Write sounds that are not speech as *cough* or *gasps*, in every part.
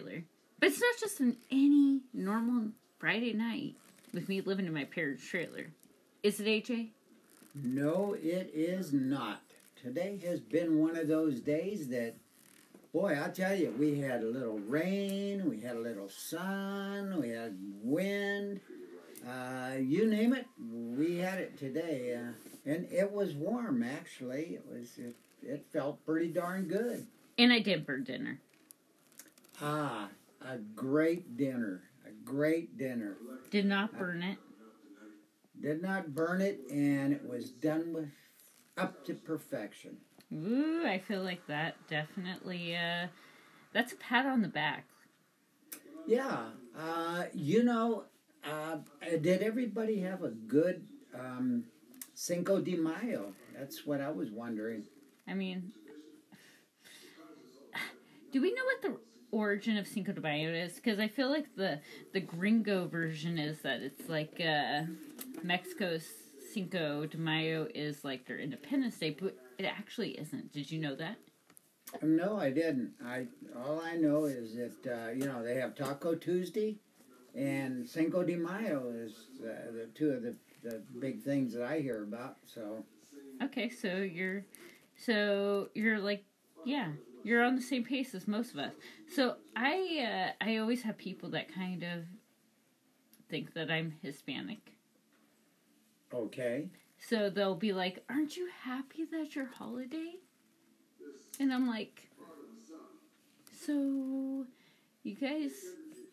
trailer. But it's not just an any normal Friday night with me living in my parents' trailer. Is it, AJ? No, it is not. Today has been one of those days that, boy, I'll tell you, we had a little rain, we had a little sun, we had wind, uh, you name it, we had it today. Uh, and it was warm, actually. It was. It, it felt pretty darn good. And I did burn dinner. Ah, a great dinner. A great dinner. Did not burn it. Did not burn it, and it was done with up to perfection. Ooh, I feel like that definitely, uh, that's a pat on the back. Yeah, uh, you know, uh, did everybody have a good um, Cinco de Mayo? That's what I was wondering. I mean, *sighs* do we know what the origin of Cinco de Mayo is? Because I feel like the the gringo version is that it's like uh, Mexico's Cinco de Mayo is like their Independence Day, but it actually isn't. Did you know that? No, I didn't. I all I know is that uh, you know they have Taco Tuesday, and Cinco de Mayo is uh, the two of the, the big things that I hear about. So Okay, so you're so you're like yeah, you're on the same pace as most of us. So I uh, I always have people that kind of think that I'm Hispanic. okay, So they'll be like, "Aren't you happy that's your holiday?" And I'm like, "So you guys,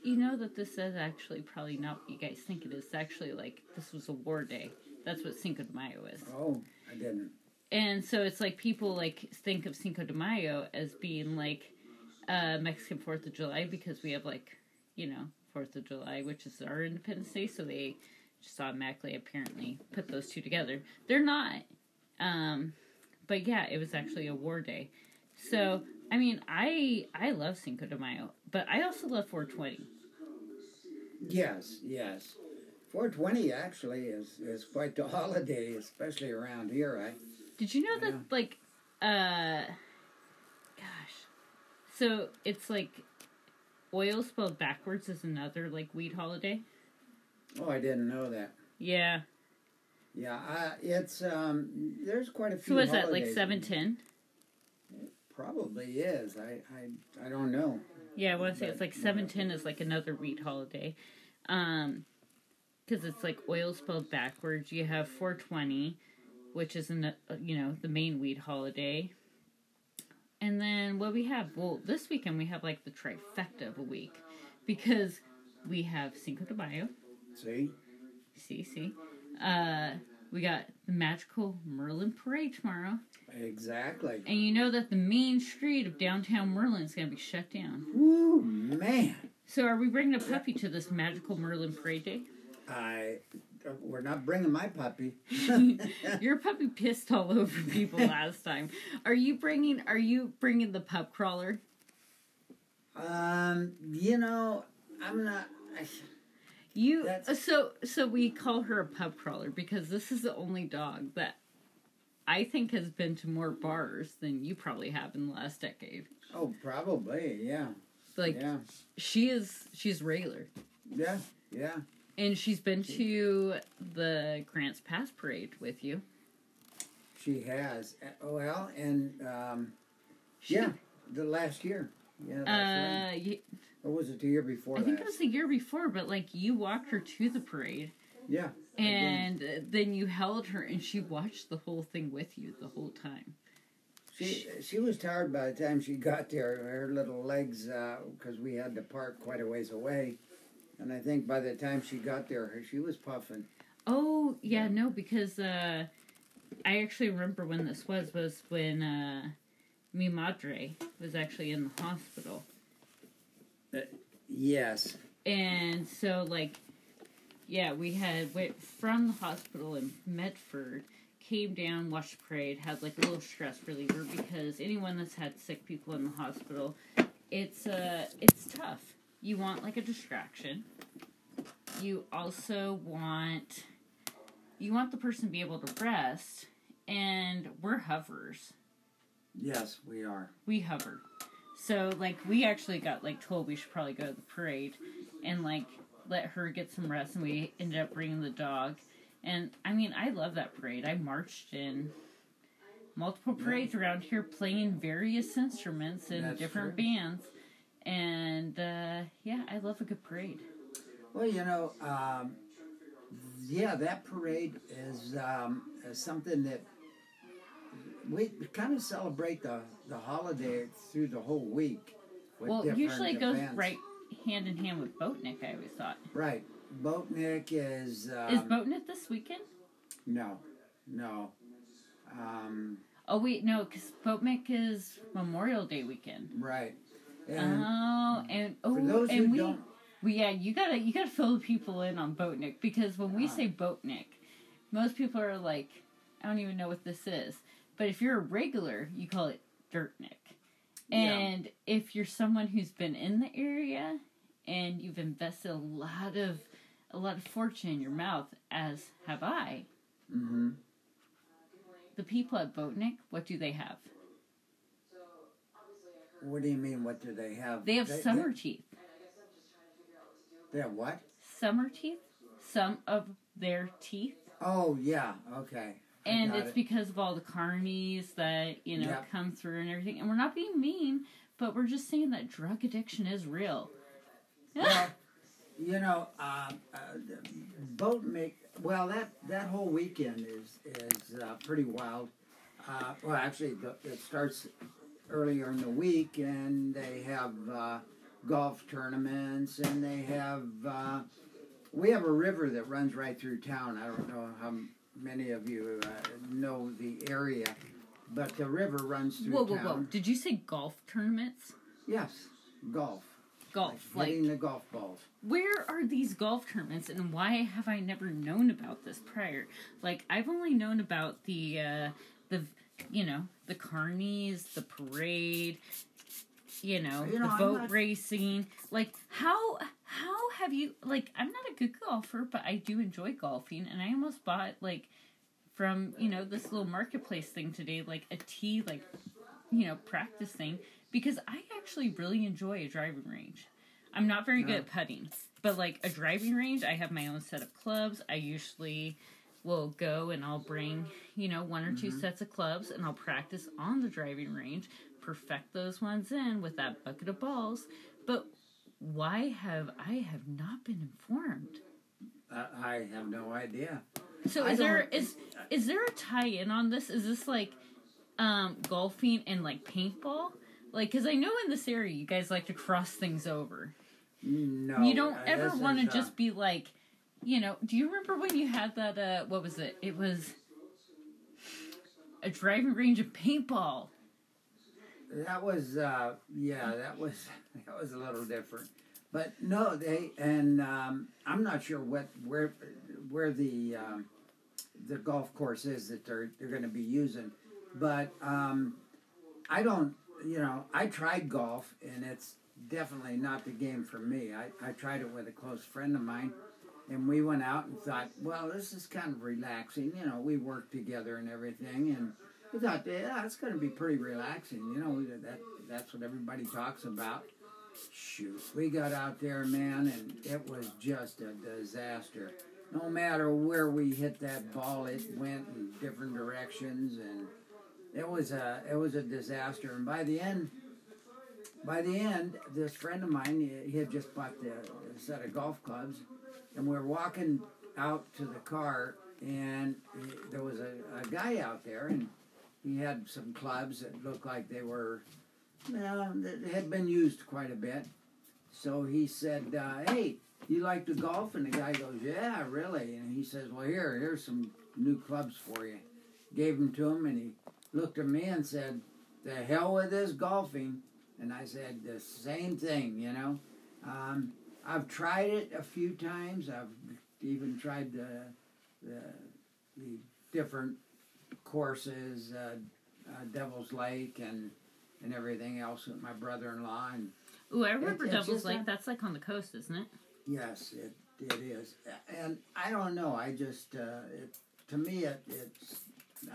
you know that this is actually probably not what you guys think it is. It's actually like this was a war day. That's what Cinco de Mayo is." oh, I didn't. And so it's like people like think of Cinco de Mayo as being like uh, Mexican Fourth of July because we have like you know Fourth of July, which is our Independence Day, so they just automatically apparently put those two together. They're not, um, but yeah, it was actually a war day. So I mean, I I love Cinco de Mayo, but I also love 420. Yes, yes. 420 actually is, is quite the *laughs* holiday, especially around here. I Did you know that Yeah. like uh gosh. So it's like oil spelled backwards is another like weed holiday? oh, I didn't know that. Yeah. Yeah, uh, it's um. There's quite a few. So what is that, like seven ten? Probably is. I I I don't know. Yeah, I want to say it's like seven ten is like another weed holiday. Um because it's like oil spelled backwards. You have 420, which is an, uh, you know the main weed holiday, and then what we have? Well, this weekend we have like the trifecta of a week because we have Cinco de Mayo, See, See, see. Uh, we got the magical Merlin Parade tomorrow. exactly. And you know that the main street of downtown Merlin is going to be shut down. Woo, man! So are we bringing a puppy to this magical Merlin Parade Day? I we're not bringing my puppy. *laughs* Your puppy *laughs* pissed all over people last time. Are you bringing, are you bringing the pup crawler? um, you know, I'm not. I, You, That's- so, so we call her a pup crawler because this is the only dog that I think has been to more bars than you probably have in the last decade. oh, probably. Yeah, Like, yeah, she is, she's regular. yeah, yeah. And she's been to the Grants Pass parade with you. She has. Uh, Well, and um, She- yeah, the last year. Yeah. Uh, you, Or was it the year before I think it was the year before, but like you walked her to the parade, Yeah. And uh, then you held her, and she watched the whole thing with you the whole time. She she was tired by the time she got there. Her little legs, because we had to park quite a ways away, and I think by the time she got there, she was puffing. Oh yeah, no, because uh, I actually remember when this was was when uh, mi madre was actually in the hospital, Yes. and so like, yeah, we had went from the hospital in Medford, came down, watched the parade, had like a little stress reliever because anyone that's had sick people in the hospital, it's uh it's tough. You want like a distraction. You also want you want the person to be able to rest, and we're hovers. Yes, we are. We hover. So like we actually got like told we should probably go to the parade and like let her get some rest and we ended up bringing the dog. And I mean I love that parade. I marched in multiple parades around here playing various instruments and That's different true. bands. And uh, yeah, I love a good parade. Well, you know, um, yeah, that parade is, um, is something that we kind of celebrate the, the holiday through the whole week. Well, usually it goes right hand in hand with Boatnik, I always thought. Right. Boatnik is. Um, Is Boatnik this weekend? No, no. Um, Oh wait, no, because Boatnik is Memorial Day weekend. right. And oh, and oh, and we, we, yeah, you gotta, you gotta fill the people in on Boatnik because when we say Boatnik, most people are like, I don't even know what this is. But if you're a regular, you call it Dirtnik. Yeah. And if you're someone who's been in the area and you've invested a lot of, a lot of fortune in your mouth, as have I, Mm-hmm. the people at Boatnik, what do they have? What do you mean? What do they have? They have summer teeth. They, have what? Summer teeth. Some of their teeth. Oh yeah. Okay. I And it's it. because of all the carnies that, you know, Yep. come through and everything. And we're not being mean, but we're just saying that drug addiction is real. *laughs* well, you know, uh, uh, Boatnik well that that whole weekend is is uh, pretty wild. Uh, well, actually, the, it starts earlier in the week, and they have uh, golf tournaments, and they have uh, we have a river that runs right through town. I don't know how many of you uh, know the area, but the river runs through whoa, whoa, town. whoa. Did you say golf tournaments? Yes, golf. Golf. Like Like, hitting the golf balls. where are these golf tournaments and why have I never known about this prior? Like, I've only known about the, uh, the, you know, the carnies, the parade, you know, You know, the boat not- racing. Like, how, how have you, like, I'm not a good golfer, but I do enjoy golfing, and I almost bought, like, from, you know, this little marketplace thing today, like, a tee, like, you know, practice thing, because I actually really enjoy a driving range. I'm not very good at putting, but like a driving range, I have my own set of clubs. I usually will go and I'll bring, you know, one or 2 Mm-hmm. sets of clubs and I'll practice on the driving range, perfect those ones in with that bucket of balls. But why have I have not been informed? I, I have no idea. So I is there is is there a tie in on this? Is this like um golfing and like paintball? Like, cause I know in this area you guys like to cross things over. No, you don't uh, ever want to uh, just be like, you know. Do you remember when you had that? uh What was it? It was a driving range of paintball. That was, uh, yeah, that was *laughs* that was a little different. But no, they and um, I'm not sure what where where the um, the golf course is that they're they're going to be using, but um, I don't. You know, I tried golf and it's definitely not the game for me. I, I tried it with a close friend of mine, and we went out and thought, well, this is kind of relaxing. You know, we worked together and everything, and we thought, yeah, it's going to be pretty relaxing. You know, that that's what everybody talks about. Shoot, we got out there, man, and it was just a disaster. No matter where we hit that ball, it went in different directions, and it was a it was a disaster. And by the end, by the end, this friend of mine, he- he had just bought the, a set of golf clubs, and we were walking out to the car, and he, there was a, a guy out there, and he had some clubs that looked like they were, well, that had been used quite a bit. So he said, uh, "Hey, you like to golf?" And the guy goes, "Yeah, really." And he says, "Well, here, here's some new clubs for you." Gave them to him, and he looked at me and said, "The hell with this golfing." And I said the same thing, you know. Um, I've tried it a few times. I've even tried the the, the different courses, uh, uh, Devil's Lake, and and everything else with my brother-in-law. And Ooh, I remember it's Devil's Lake. a- That's like on the coast, isn't it? yes, it it is. And I don't know. I just uh, it to me it, it's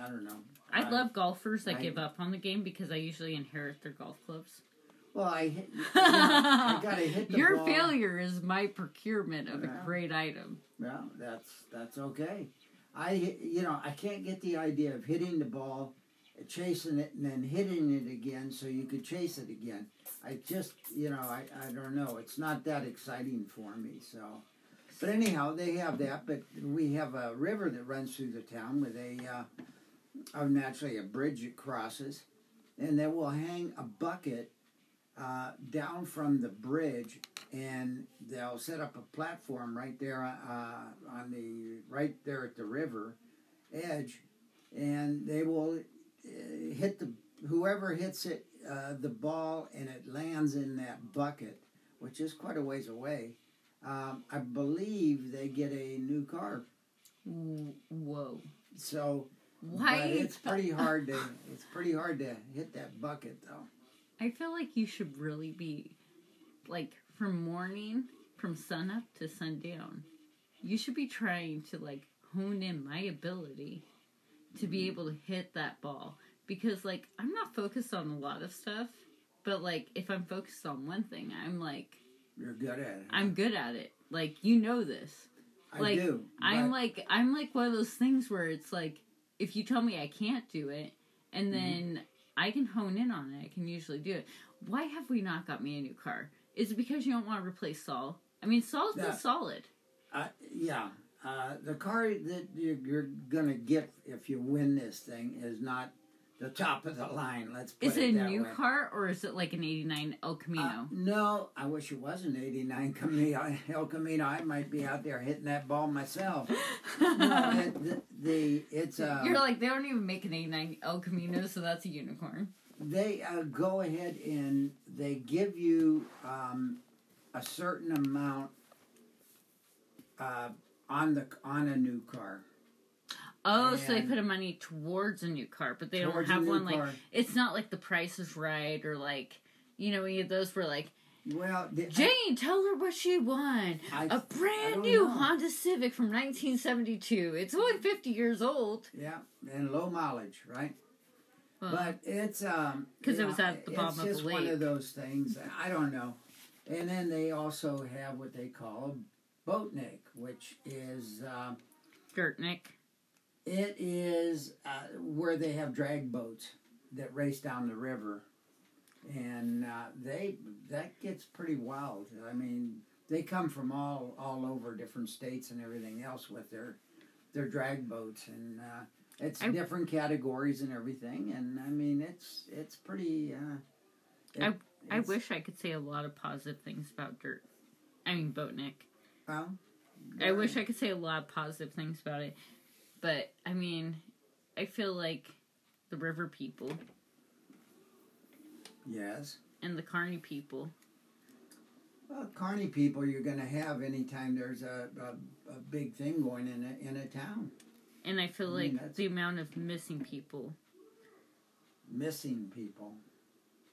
I don't know. I love golfers that I- give up on the game because I usually inherit their golf clubs. Well, I hit, *laughs* I gotta hit the Your ball. failure is my procurement of Yeah. a great item. Well, that's that's okay. I you know I can't get the idea of hitting the ball, chasing it, and then hitting it again so you could chase it again. I just you know I, I don't know. It's not that exciting for me. So, but anyhow, they have that. But we have a river that runs through the town with a uh, naturally a bridge it crosses, and they will hang a bucket uh, down from the bridge and they'll set up a platform right there uh, on the right there at the river edge, and they will uh, hit the whoever hits it uh, the ball and it lands in that bucket, which is quite a ways away. Um, I believe they get a new car. Whoa. So, Why? but it's pretty hard to it's pretty hard to hit that bucket though. I feel like you should really be like from morning, from sun up to sundown. You should be trying to like hone in my ability to be able to hit that ball because like I'm not focused on a lot of stuff, but like if I'm focused on one thing, I'm like You're good at it. I'm good at it. Like you know this. I like, do. I'm like I'm like one of those things where it's like if you tell me I can't do it and Mm-hmm. then I can hone in on it, I can usually do it. Why have we not got me a new car? Is it because you don't want to replace Saul? I mean, Saul's solid. Uh, yeah, uh, the car that you're, you're gonna get if you win this thing is not the top of the line. Let's put Is it it a new way. car or is it like an '89 El Camino? Uh, no, I wish it was an '89 Camino. *laughs* El Camino. I might be out there hitting that ball myself. no, *laughs* it, the, the it's uh, You're like they don't even make an '89 El Camino, so that's a unicorn. they uh, go ahead and they give you um, a certain amount uh, on the on a new car. Oh, so they put a money towards a new car, but they don't have one like it's not like The Price is Right or like you know any of those were like Well, the, Jane, tell her what she won. I- A I brand new know. Honda Civic from 1972. It's only 50 years old. Yeah, and low mileage, right? Well, but it's um because it was know, at the bottom of the lake. just one of those things. I don't know. And then they also have what they call a boatnik, which is uh, Dirtnik. It is uh, where they have drag boats that race down the river, and uh, they that gets pretty wild. I mean, they come from all all over different states and everything else with their their drag boats, and uh, it's I- different categories and everything. And I mean, it's it's pretty. Uh, it- I it's- wish I could say a lot of positive things about Dirt. I mean, Boatnik. Well, I wish I could say a lot of positive things about it. But, I mean, I feel like the River people Yes. and the Carney people. Well, carny people you're going to have anytime there's a, a, a big thing going in a, in a town. And I feel I mean, like that's- the amount of missing people. Missing people.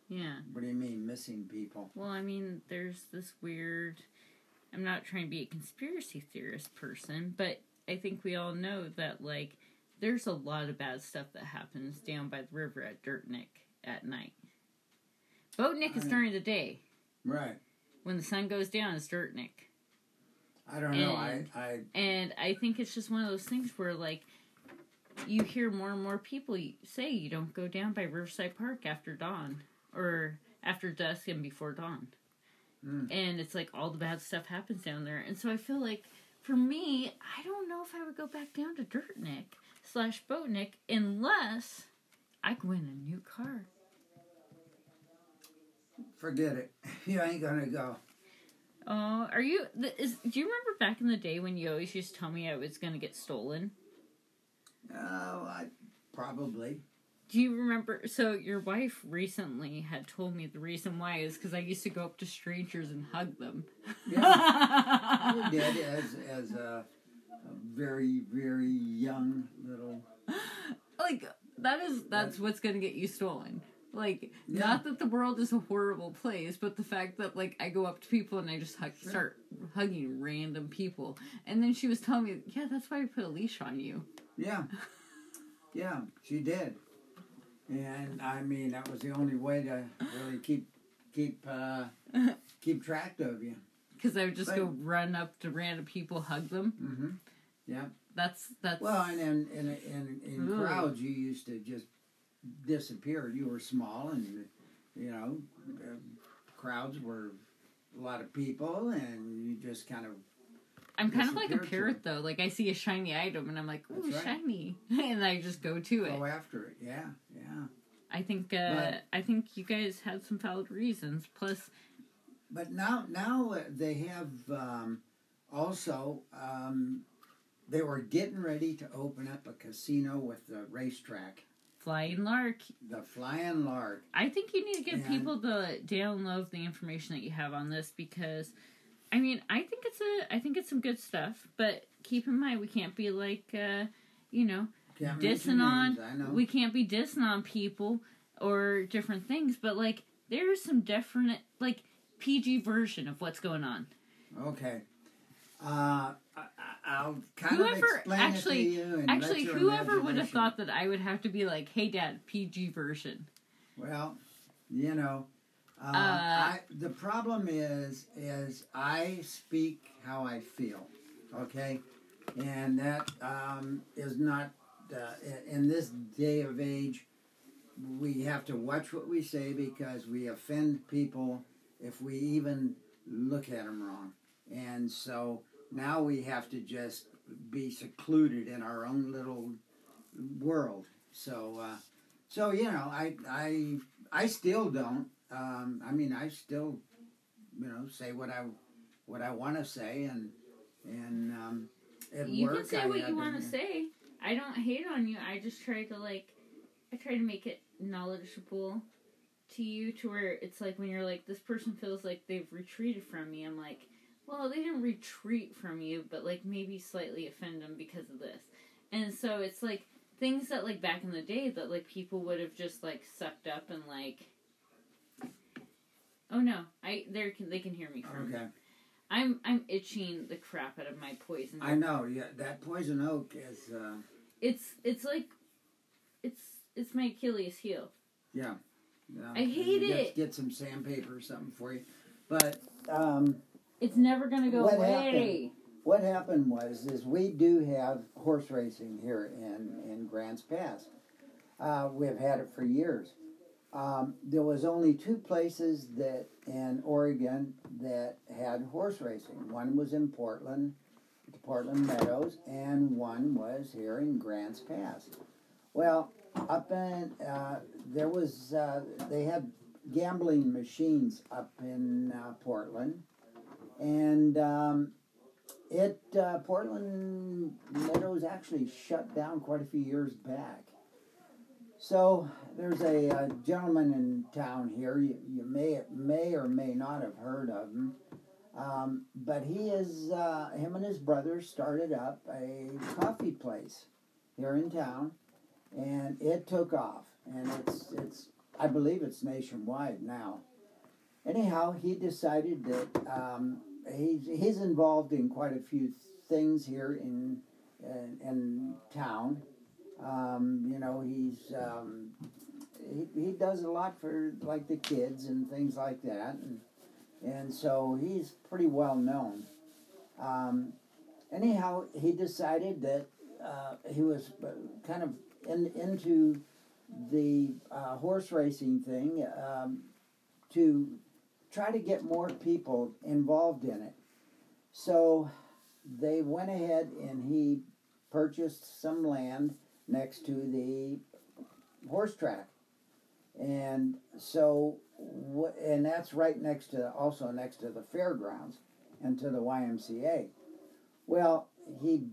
Yeah. What do you mean, missing people? Well, I mean, there's this weird. I'm not trying to be a conspiracy theorist person, but I think we all know that, like, there's a lot of bad stuff that happens down by the river at Dirtnik at night. Boatnik is during the day. Right. When the sun goes down, it's Dirtnik. I don't know. I, I And I think it's just one of those things where, like, you hear more and more people say you don't go down by Riverside Park after dawn or after dusk and before dawn. Mm. And it's like all the bad stuff happens down there. And so I feel like for me, I don't know if I would go back down to Dirtnik slash Boatnik unless I could win a new car. Forget it. *laughs* You ain't gonna go. Oh, are you? Is do you remember back in the day when you always used to tell me I was gonna get stolen? Oh, I probably. Do you remember? So your wife recently had told me the reason why is because I used to go up to strangers and hug them. Yeah, you did as as a, a very very young little. like that is that's what's gonna get you stolen. Like Yeah. not that the world is a horrible place, but the fact that like I go up to people and I just hug, Sure. start hugging random people, and then she was telling me, yeah, that's why I put a leash on you. Yeah, *laughs* yeah, she did, and I mean that was the only way to really keep keep uh, *laughs* keep track of you. Because I would just Right. go run up to random people, hug them. hmm Yeah. That's that's Well, and in in in, in crowds, you used to just disappear. You were small, and you know, uh, crowds were a lot of people, and you just kind of I'm kind of like a parrot though. Like I see a shiny item and I'm like, ooh, right. shiny, *laughs* and I just go to it. go after it. Yeah, yeah. I think uh, But- I think you guys had some valid reasons. Plus, But now, now they have um, also. Um, they were getting ready to open up a casino with the racetrack, flying lark. the Flying Lark. I think you need to give And- people to download the information that you have on this because, I mean, I think it's a I think it's some good stuff. But keep in mind, we can't be like, uh, you know, Can't dissing on names, we can't be dissing on people or different things. But like, there's some different like PG version of what's going on. Okay. Uh, I, I- I'll kind of Whoever- explain actually- it to you. And Actually, whoever would have thought that I would have to be like, "Hey, Dad, PG version." Well, you know, uh, Uh, I, the problem is, is I speak how I feel. Okay, and that um, is not uh, in- in this day of age. We have to watch what we say because we offend people if we even look at them wrong, and so now we have to just be secluded in our own little world. So. Uh, so you know, I I I still don't. Um, I mean, I still, you know, say what I what I want to say, and and um, at you work can say I what you want to to- say. I don't hate on you. I just try to like, I try to make it knowledgeable to you to where it's like when you're like this person feels like they've retreated from me. I'm like, well, they didn't retreat from you, but like maybe slightly offend them because of this. And so it's like things that like back in the day that like people would have just like sucked up and like. Oh no! I they can they can hear me from. Okay, I'm I'm itching the crap out of my poison. Oak. I know. Yeah, that poison oak is. Uh, It's it's like it's it's my Achilles heel. yeah. yeah. I hate get, it. Get some sandpaper or something for you, but um, It's never gonna go What away. what happened was is we do have horse racing here in in Grants Pass. Uh, we've had it for years. Um, there was only two places that in Oregon that had horse racing. One was in Portland, the Portland Meadows, and one was here in Grants Pass. Well, up in uh, there was uh, they had gambling machines up in uh, Portland, and um, it uh, Portland Meadows actually shut down quite a few years back. So there's a, uh gentleman in town here. You, you may may or may not have heard of him, um, but he is uh, him and his brother started up a coffee place here in town, and it took off. And it's it's I believe it's nationwide now. Anyhow, he decided that um, he's he's involved in quite a few things here in in, in town. Um, you know, he's um, he, he does a lot for like the kids and things like that, and and so he's pretty well known. Um, anyhow, he decided that uh, he was uh, kind of in, into the uh, horse racing thing um, to try to get more people involved in it. So they went ahead and he purchased some land next to the horse track, and so and that's right next to also next to the fairgrounds and to the YMCA. Well, he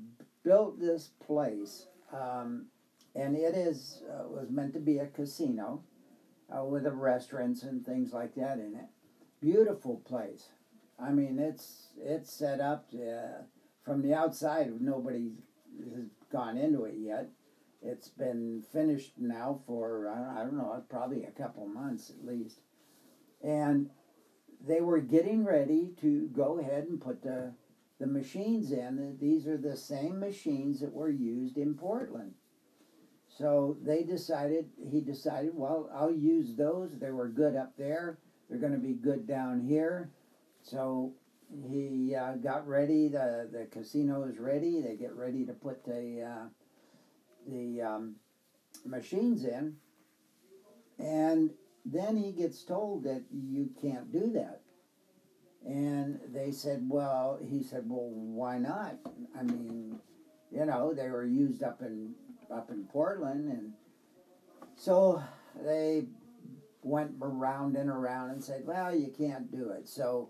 built this place, um, and it is uh, was meant to be a casino uh, with restaurants and things like that in it. Beautiful place. I mean, it's it's set up uh, from the outside. Nobody has gone into it yet. It's been finished now for I don't know, probably a couple months at least, and they were getting ready to go ahead and put the the machines in. These are the same machines that were used in Portland. So they decided, he decided, well, I'll use those. They were good up there. They're going to be good down here. So he uh, got ready. The the casino is ready. They get ready to put the uh, the um, machines in, and then he gets told that you can't do that. And they said, well, he said, well, why not? I mean, you know, they were used up in up in Portland, and so they went around and around and said, well, you can't do it. So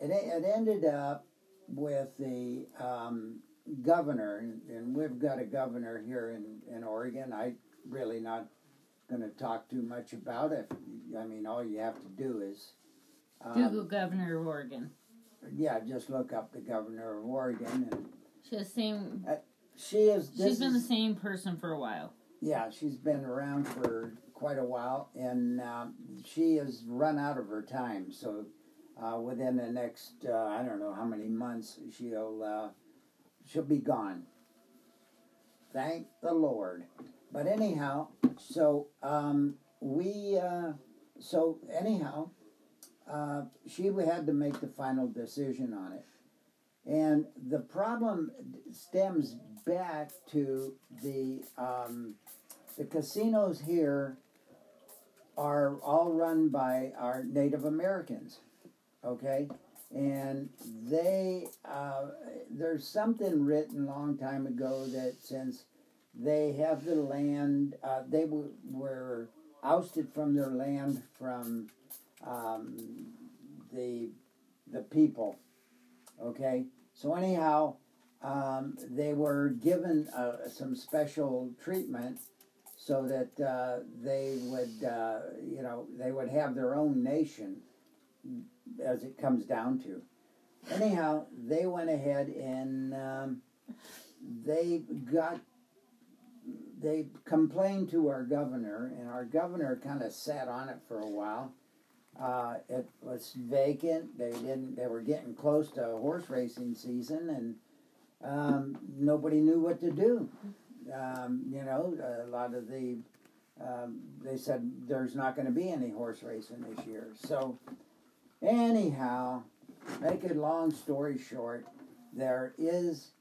it, it ended up with the um, governor, and, we've got a governor here in, in Oregon. I really not going to talk too much about it. I mean, all you have to do is um, Google Governor of Oregon. yeah, just look up the governor of Oregon, and She has same. she is. She's been the same person for a while. Yeah, she's been around for quite a while, and um, she has run out of her time. So, uh, within the next, uh, I don't know how many months, she'll she'll be gone. Thank the Lord. But anyhow, so um, we, uh, so anyhow, uh, she had to make the final decision on it. And the problem stems back to the um, the casinos here are all run by our Native Americans, okay, and they uh, there's something written a long time ago that since they have the land, uh, they w- were ousted from their land from um, the the people, okay. So anyhow, um, they were given uh, some special treatment so that uh, they would, uh, you know, they would have their own nation, as it comes down to. Anyhow, they went ahead and um, they got, they complained to our governor, and our governor kind of sat on it for a while. Uh, it was vacant. They didn't. They were getting close to horse racing season, and um, nobody knew what to do. Um, you know, a lot of the um, they said there's not going to be any horse racing this year. So, anyhow, make a long story short, there is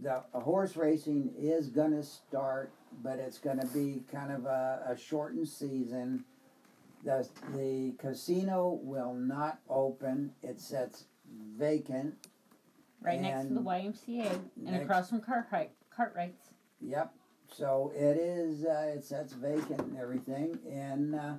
the horse racing is going to start, but it's going to be kind of a, a shortened season. The, the casino will not open. It sits vacant. Right next to the YMCA and next- across from Cartwright. Cartwright's. Yep. So it is. Uh, it sits vacant and everything, and uh,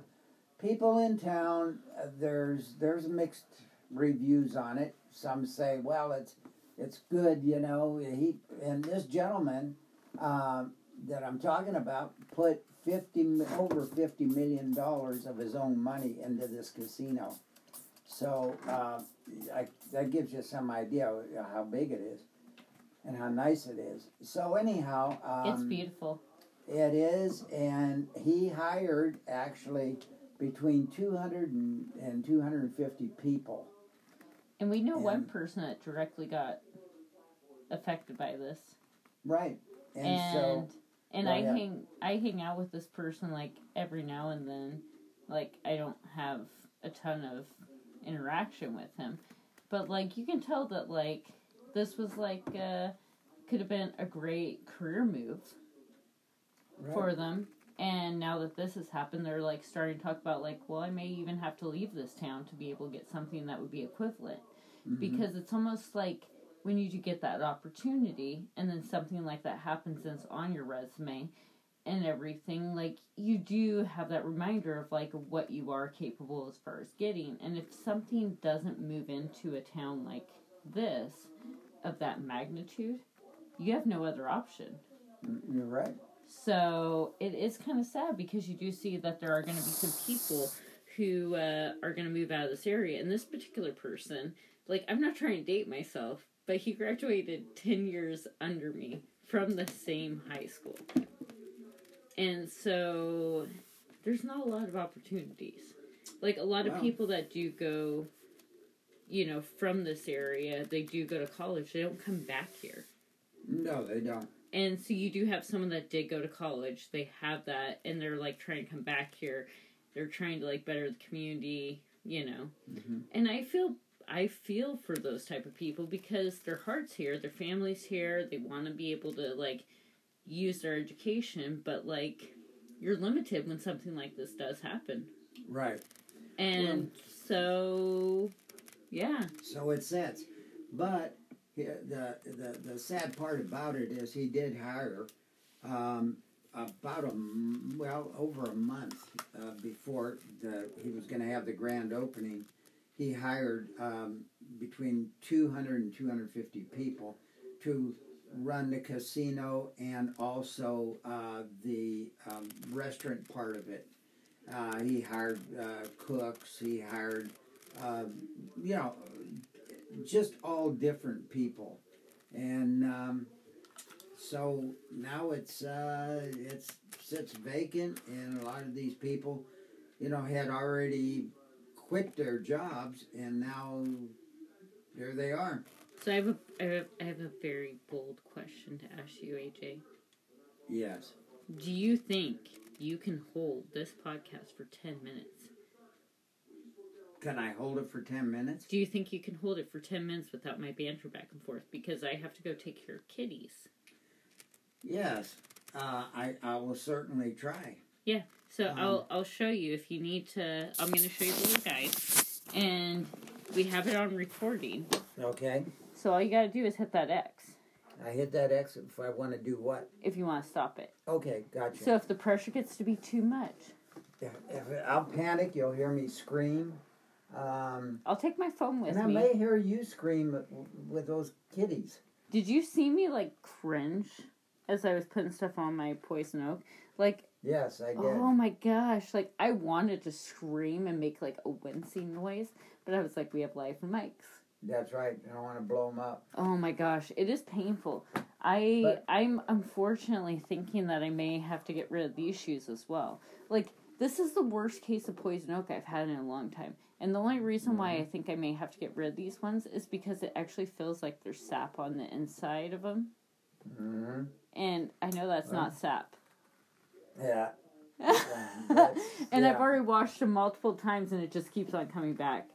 people in town. Uh, there's there's mixed reviews on it. Some say, well, it's it's good, you know. He and this gentleman um, that I'm talking about put fifty over fifty million dollars of his own money into this casino. So uh, I, that gives you some idea how big it is and how nice it is. So anyhow, um, it's beautiful. It is, and he hired actually between 200 and, and 250 people. And we know one person that directly got affected by this. Right. And, And so, and I hang I hang out with this person like every now and then. Like I don't have a ton of interaction with him. But like you can tell that like this was like uh could have been a great career move right. for them. And now that this has happened, they're like starting to talk about like, well, I may even have to leave this town to be able to get something that would be equivalent Mhm. because it's almost like when you do get that opportunity and then something like that happens and it's on your resume and everything, like you do have that reminder of like what you are capable as far as getting. And if something doesn't move into a town like this of that magnitude, you have no other option. Mm, You're right. So it is kind of sad because you do see that there are going to be some people who uh, are going to move out of this area. And this particular person, like, I'm not trying to date myself, but he graduated 10 years under me from the same high school. And so there's not a lot of opportunities. Like, a lot of people that do go, you know, from this area, they do go to college, they don't come back here. No, they don't. And so you do have someone that did go to college. They have that, and they're like trying to come back here. They're trying to like better the community, you know. Mhm. And I feel I feel for those type of people because their hearts here, their families here. They want to be able to like use their education, but like you're limited when something like this does happen. Right. And so, yeah, So it sets. But the, the the sad part about it is he did hire um, about a well over a month uh, before the he was going to have the grand opening. He hired um, between 200 and 250 people to run the casino and also uh, the um, restaurant part of it. Uh, he hired uh, cooks. He hired, um, you know, just all different people, and um, so now it's uh, it's sits vacant, and a lot of these people, you know, had already quit their jobs, and now here they are. so I have a I have, I have a very bold question to ask you, AJ. Yes. Do you think you can hold this podcast for 10 minutes? Can I hold it for ten minutes? Do you think you can hold it for 10 minutes without my banter back and forth? Because I have to go take care of kitties. Yes. Uh, I I will certainly try. Yeah, so Um, I'll I'll show you if you need to. I'm going to show you the little guide, and we have it on recording. Okay. So all you got to do is hit that X I hit that X if I want to do what? if you want to stop it. Okay, gotcha. So if the pressure gets to be too much, If, if I'll panic, you'll hear me scream. Um, I'll take my phone with me. and I may hear you scream with, with those kitties. Did you see me like cringe as I was putting stuff on my poison oak? Like Yes, I did. Oh my gosh, like I wanted to scream and make like a wincing noise, but I was like, we have live mics. That's right. I don't want to blow them up. Oh my gosh, it is painful. I But- I'm unfortunately thinking that I may have to get rid of these shoes as well. Like this is the worst case of poison oak I've had in a long time. And the only reason why Mm-hmm. I think I may have to get rid of these ones is because it actually feels like there's sap on the inside of them. hmm And I know that's not sap. Yeah. *laughs* and that's- I've already washed them multiple times and it just keeps on coming back.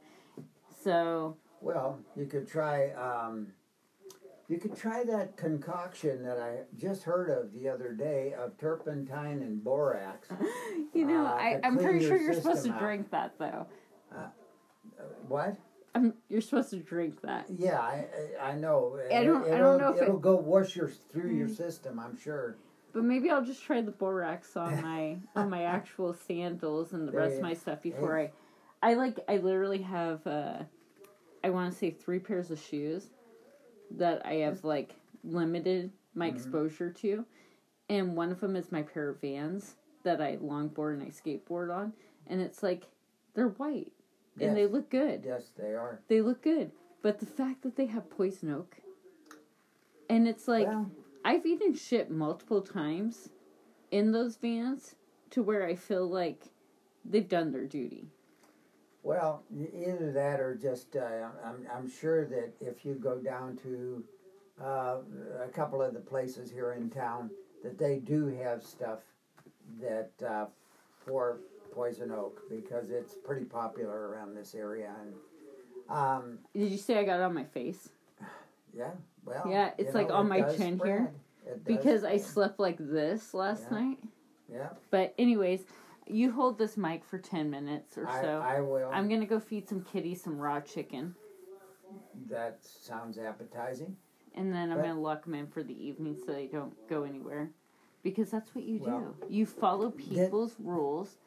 So, Well, you could try. Um, you could try that concoction that I just heard of the other day of turpentine and borax. *laughs* you know, Uh, I I'm pretty sure you're supposed to out. drink that though. What? I'm, you're supposed to drink that. Yeah, I I know. I don't- I don't It'll- know if it- it'll go wash your through your system. I'm sure. But maybe I'll just try the borax on *laughs* my on my actual sandals and the rest of my stuff before I I like I literally have uh I want to say three pairs of shoes that I have like limited my Mm-hmm. exposure to and one of them is my pair of Vans that I longboard and I skateboard on and it's like they're white and they look good. Yes, they are. They look good. But the fact that they have poison oak and it's like well, I've eaten shit multiple times in those vans to where I feel like they've done their duty. well, either that or just uh, I'm I'm sure that if you go down to uh, a couple of the places here in town, that they do have stuff that uh, for poison oak because it's pretty popular around this area and. Um, Did you say I got it on my face? *sighs* yeah, well. Yeah, it's like know, on it my chin here, spread. Does Because I slept like this last Yeah. night. Yeah, But anyways, you hold this mic for 10 minutes or I, so. I will. I'm going to go feed some kitties some raw chicken. that sounds appetizing. and then I'm But- gonna lock them in for the evening so they don't go anywhere, because that's what you Well, do. You follow people's rules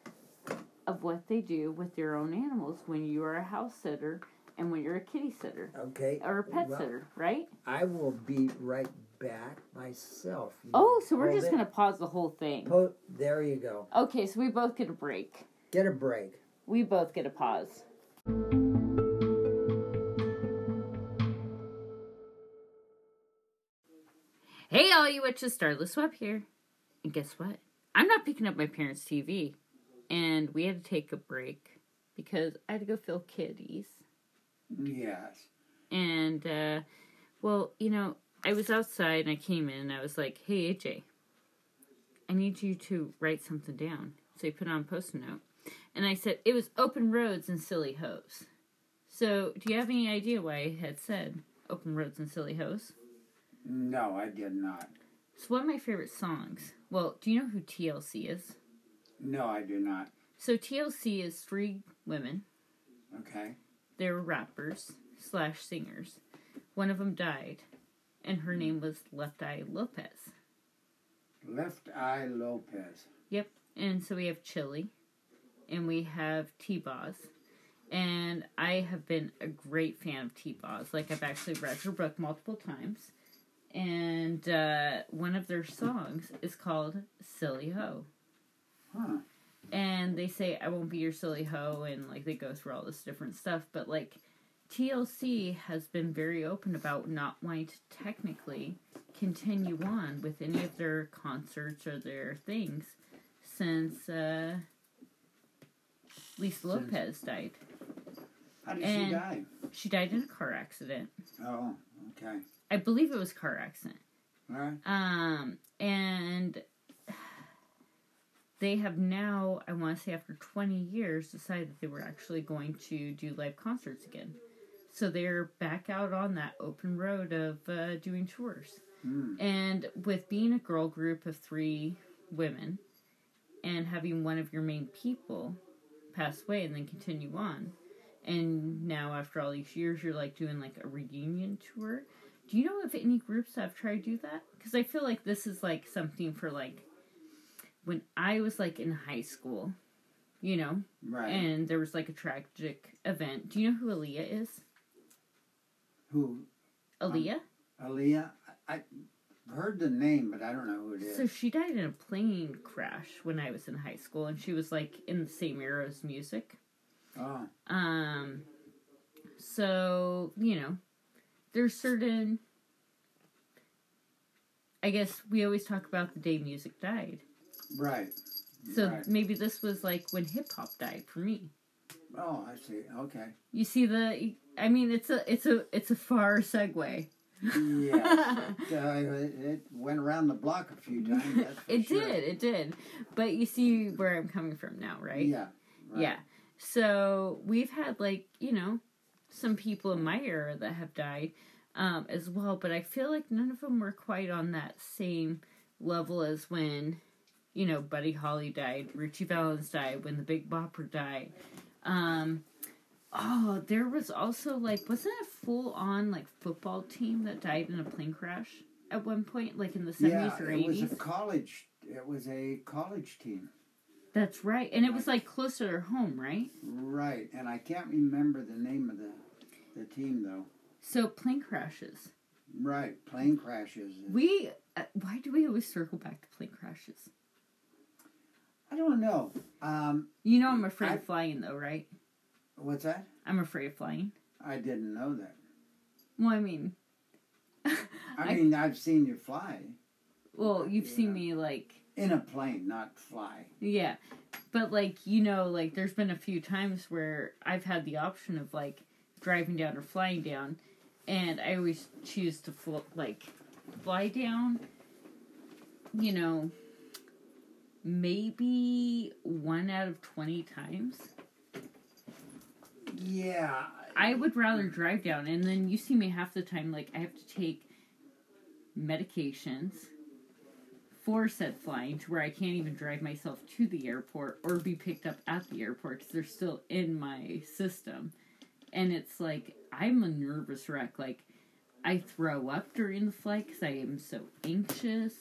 of what they do with their own animals when you are a house sitter and when you're a kitty sitter Okay. or a pet Well, sitter, right? I will be right back myself. You Oh, so we're just gonna pause the whole thing. Po- there you go. Okay, so we both get a break. Get a break. We both get a pause. Hey, all you witches, Starless Web here. And guess what? I'm not picking up my parents' TV. And we had to take a break because I had to go fill kitties. Yes. And, uh, well, you know, I was outside and I came in and I was like, hey, AJ, I need you to write something down. So he put on a post note. And I said, it was open roads and silly hoes. So, do you have any idea why I had said open roads and silly hoes? No, I did not. It's one of my favorite songs. Well, do you know who TLC is? No, I do not. So, TLC is three women. Okay. They were rappers slash singers. One of them died, and her name was Left Eye Lopes. Left Eye Lopes. Yep. And so we have Chili, and we have T Boz. And I have been a great fan of T Boz. Like, I've actually read her book multiple times. And uh, one of their songs is called Silly Ho. Huh. And they say, I won't be your silly hoe. And, like, they go through all this different stuff. But, like, TLC has been very open about not wanting to technically continue on with any of their concerts or their things since uh, Lisa Lopes died. How did And- she die? She died in a car accident. Oh, okay. I believe it was car accident. All right. Um, and they have now, I want to say after 20 years, decided that they were actually going to do live concerts again. So they're back out on that open road of uh, doing tours. Hmm. And with being a girl group of three women and having one of your main people pass away and then continue on, and now after all these years, you're like doing like a reunion tour. Do you know if any groups have tried to do that? Because I feel like this is like something for like when I was like in high school, you know, Right. and there was like a tragic event. Do you know who Aaliyah is? Who? Aaliyah? Aaliyah? I I heard the name, but I don't know who it is. So she died in a plane crash when I was in high school, and she was like in the same era as music. oh, Um, so you know, there's certain. I guess we always talk about the day music died. Right. So Right. maybe this was like when hip hop died for me. Oh, I see. Okay. You see the? I mean, it's a it's a it's a far segue. Yeah. *laughs* uh, it, it went around the block a few times. *laughs* It sure. did, it did. But you see where I'm coming from now, right? Yeah. right. Yeah. So we've had like, you know, some people in my era that have died um, as well, but I feel like none of them were quite on that same level as when, you know, Buddy Holly died, Ritchie Valens died, when the Big Bopper died. Um, oh, there was also like, wasn't it a full on like football team that died in a plane crash at one point, like in the 70s Yeah, or it was a college. It was a college team. That's right. And it was like close to their home, right? Right, and I can't remember the name of the the team though. So plane crashes. Right, plane crashes. We uh, why do we always circle back to plane crashes? I don't know. Um, You know I'm afraid I- of flying though, right? what's that? I'm afraid of flying. I didn't know that. Well, I mean, I, *laughs* I- mean, I've seen you fly well, you've seen Yeah. me like in a plane, not fly. yeah, but like you know, like there's been a few times where I've had the option of like driving down or flying down, and I always choose to fl- like fly down. You know, maybe one out of twenty times. Yeah, I would rather drive down, and then you see me half the time. Like I have to take medications for said flying to where I can't even drive myself to the airport or be picked up at the airport because they're still in my system. and it's like I'm a nervous wreck. Like I throw up during the flight because I am so anxious.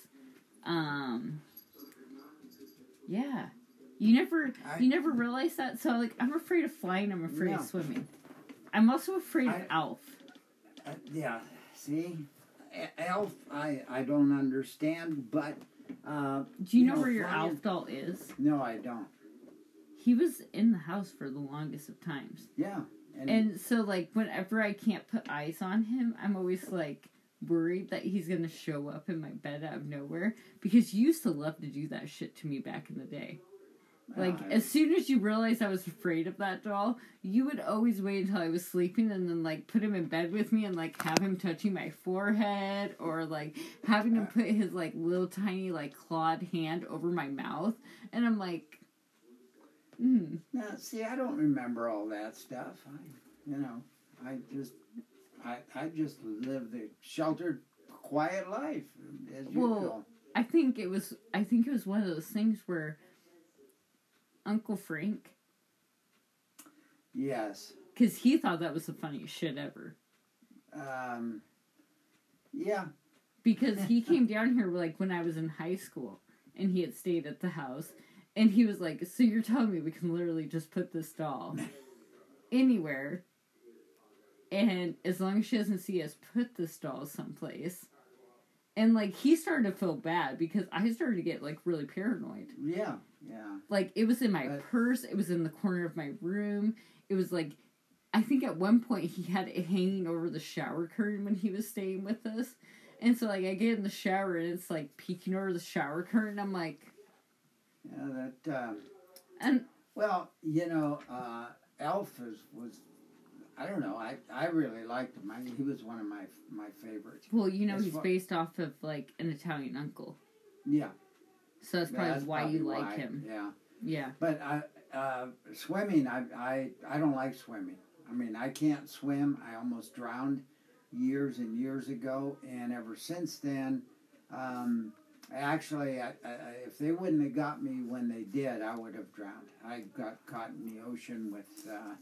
Um, yeah, you never I- you never realize that. So like I'm afraid of flying. I'm afraid No. of swimming. I'm also afraid of I- Alf. Uh, yeah, see, Elf, I I don't understand, but uh, Do you You know know, where your Alf doll is? no, I don't. He was in the house for the longest of times. Yeah, and, And so, like, whenever I can't put eyes on him, I'm always like worried that he's gonna show up in my bed out of nowhere because you used to love to do that shit to me back in the day. Like, uh, as soon as you realized I was afraid of that doll, you would always wait until I was sleeping and then, like, put him in bed with me and, like, have him touching my forehead or, like, having him put his, like, little tiny, like, clawed hand over my mouth. And I'm like, hmm. now, see, I don't remember all that stuff. I, you know, I just, I I just live the sheltered, quiet life as Well, usual. I think it was I think it was one of those things where Uncle Frank Yes. cuz he thought that was the funniest shit ever Um. Yeah. because he *laughs* came down here like when I was in high school and he had stayed at the house and he was like so you're telling me we can literally just put this doll *laughs* anywhere and as long as she doesn't see us put this doll someplace and like he started to feel bad because I started to get like really paranoid Yeah. Yeah. Like it was in my But- purse, it was in the corner of my room. It was like I think at one point he had it hanging over the shower curtain when he was staying with us. And so like I get in the shower and it's like peeking over the shower curtain. I'm like Yeah. That. Um, and well, you know, uh, is, was. I don't know. I, I really liked him. I he was one of my my favorites. well, you know As he's far- based off of like an Italian uncle. Yeah. So that's probably that's why probably you like why, him. Yeah. Yeah. But I, uh, swimming, I, I, I don't like swimming. I mean, I can't swim. I almost drowned years and years ago, and ever since then, um, actually, I, I, if they wouldn't have got me when they did, I would have drowned. I got caught in the ocean with. Uh,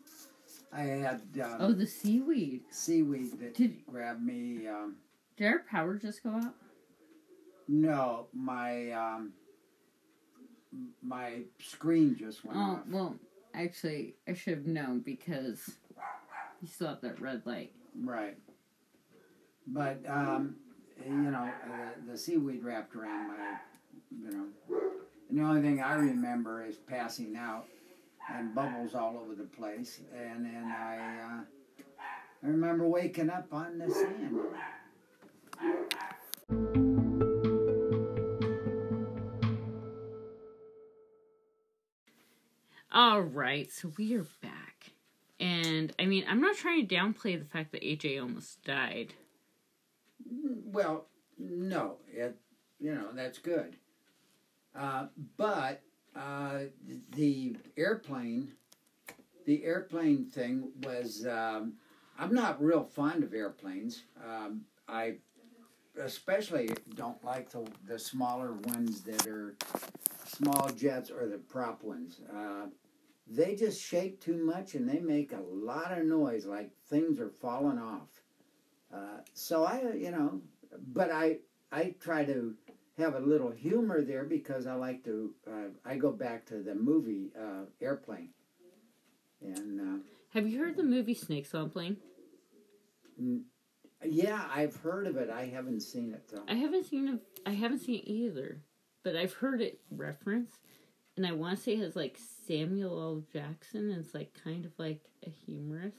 I had um, Oh, the seaweed. seaweed that Did- grabbed me. Um, Did our power just go out? no, my um, my screen just went Oh, off. well, actually, I should have known because you still have that red light. Right. But um, you know, uh, the seaweed wrapped around my, you know, and the only thing I remember is passing out and bubbles all over the place, and then I, uh, I remember waking up on the sand. All right, so we are back. And I mean, I'm not trying to downplay the fact that AJ almost died. Well, no, it, you know, that's good. Uh, but uh, the airplane, the airplane thing was, um, I'm not real fond of airplanes. Um, I especially don't like the, the smaller ones that are small jets or the prop ones. Uh, they just shake too much and they make a lot of noise, like things are falling off. Uh, so I, you know, but I I try to have a little humor there because I like to. Uh, I go back to the movie uh, Airplane, and uh, Have you heard the movie Snakes on a Plane? yeah, I've heard of it. I haven't seen it though. I haven't seen it. I haven't seen it either, but I've heard it referenced, and I want to say it has like Samuel L. Jackson. And it's like kind of like a humorous.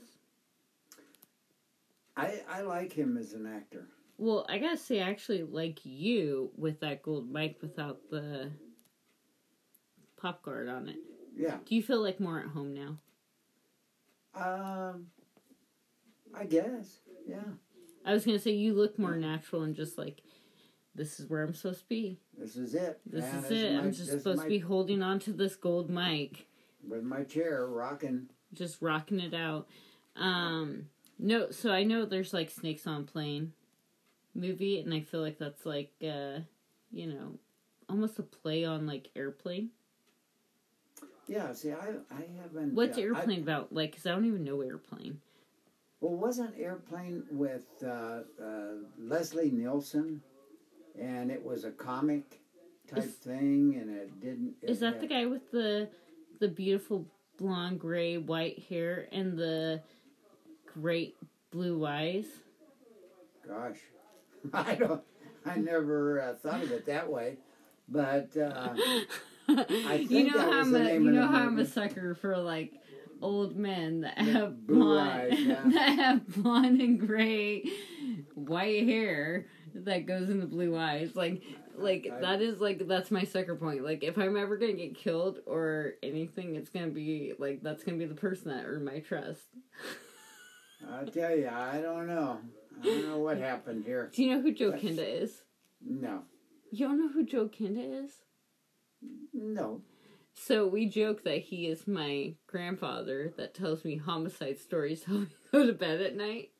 I I like him as an actor. Well, I gotta say, I actually like you with that gold mic without the pop guard on it. Yeah. Do you feel like more at home now? Um. I guess. Yeah. I was gonna say you look more natural and just like this is where I'm supposed to be. This is it. This Yeah, is it. my- I'm just supposed my- to be holding on to this gold mic, with my chair rocking. just rocking it out. Um, no, so I know there's like Snakes on Plane movie, and I feel like that's like uh, you know, almost a play on like airplane. Yeah. See, I I haven't. What's uh, I- airplane about? Like, cause I don't even know airplane. Well, wasn't Airplane with uh, uh, Leslie Nielsen, and it was a comic type Is- thing, and it didn't. Is it that the guy with the the beautiful blonde, gray, white hair and the great blue eyes? Gosh, *laughs* I don't. I never uh, thought of it that way, but uh, *laughs* you think know how I'm the a, name you know how I'm a sucker for like old men that have blonde eyes, yeah. *laughs* that have blonde and gray white hair that goes in the blue eyes like like I- that is like that's my sucker point like if i'm ever gonna get killed or anything it's gonna be like that's gonna be the person that earned my trust I'll tell you, I don't know. I don't know what happened here. do you know who joe That's- kenda is No, you don't know who joe kenda is no. so we joke that he is my grandfather that tells me homicide stories *laughs* how we go to bed at night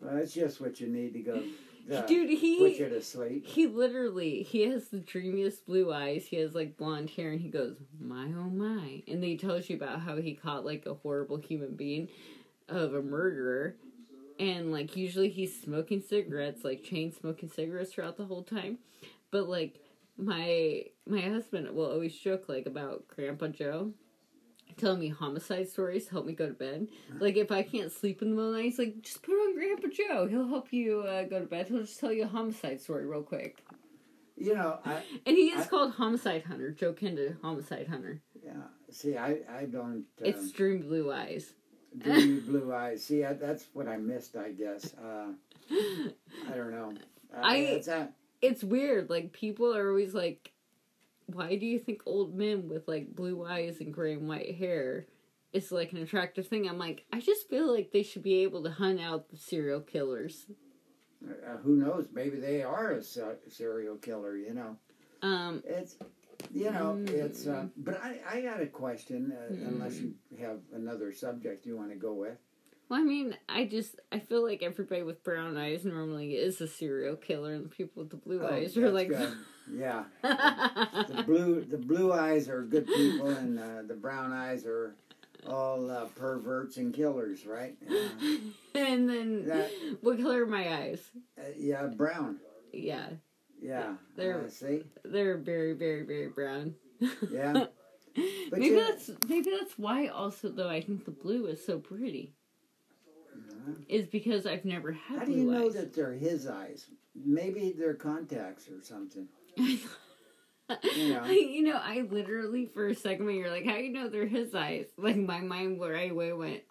Well, that's just what you need to go. Uh, dude put you to sleep. He literally, he has the dreamiest blue eyes. He has like blonde hair, and he goes, "My oh my!" And then he tells you about how he caught like a horrible human being of a murderer, and like usually he's smoking cigarettes, like chain smoking cigarettes throughout the whole time. But like my my husband will always joke like about Grandpa Joe. Telling me homicide stories to help me go to bed. Like if I can't sleep in the middle of the night, he's like, just put on Grandpa Joe. He'll help you uh, go to bed. He'll just tell you a homicide story real quick. You know, I And he is I- called Homicide Hunter. Joe Kenda, Homicide Hunter. yeah. See, I I don't. Um, It's Dream Blue Eyes. Dreamy blue eyes. See, I, that's what I missed. I guess. Uh, I don't know. Uh, I- it's a, It's weird. Like people are always like, "Why do you think old men with like blue eyes and gray and white hair is like an attractive thing?" I'm like, I just feel like they should be able to hunt out the serial killers. uh, who knows? Maybe they are a serial killer. You know. Um, It's you know Mm. it's uh, but I I got a question uh, Mm. unless you have another subject you want to go with. well, I mean, I just I feel like everybody with brown eyes normally is a serial killer, and the people with the blue eyes are Oh, like. good. *laughs* yeah the blue the blue eyes are good people and uh, the brown eyes are all uh, perverts and killers right *laughs* uh, and then That- what color are my eyes? uh, yeah brown Yeah, yeah They're- uh, see they're very, very, very brown. Yeah. *laughs* But maybe that's maybe that's why also though I think the blue is so pretty. Uh, Is because I've never had how do you know eyes. that they're his eyes maybe they're contacts or something *laughs* you, know. you know. I literally for a second when you're like, how do you know they're his eyes? Like my mind right away went.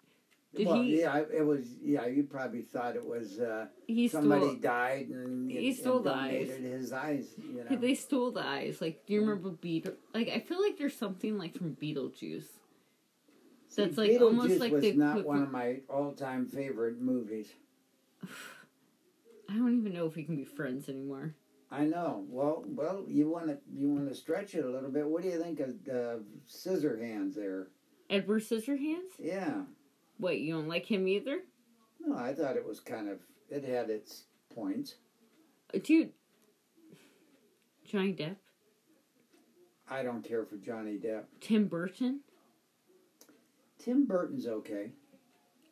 Did well he? yeah it was yeah you probably thought it was uh, He somebody stole. died and He and stole the eyes. his eyes you know They stole the eyes. Like, do you remember Beetle? Like, I feel like there's something like from Beetlejuice. See, That's like Beetlejuice almost like was the not one of my all-time favorite movies. *sighs* I don't even know if we can be friends anymore. I know. Well, well, you want to you want to stretch it a little bit. What do you think of uh, Scissorhands there? Edward Scissorhands? Yeah. What, you don't like him either? No, I thought it was kind of it had its points. Uh, Dude. Johnny Depp? I don't care for Johnny Depp. Tim Burton? Tim Burton's okay.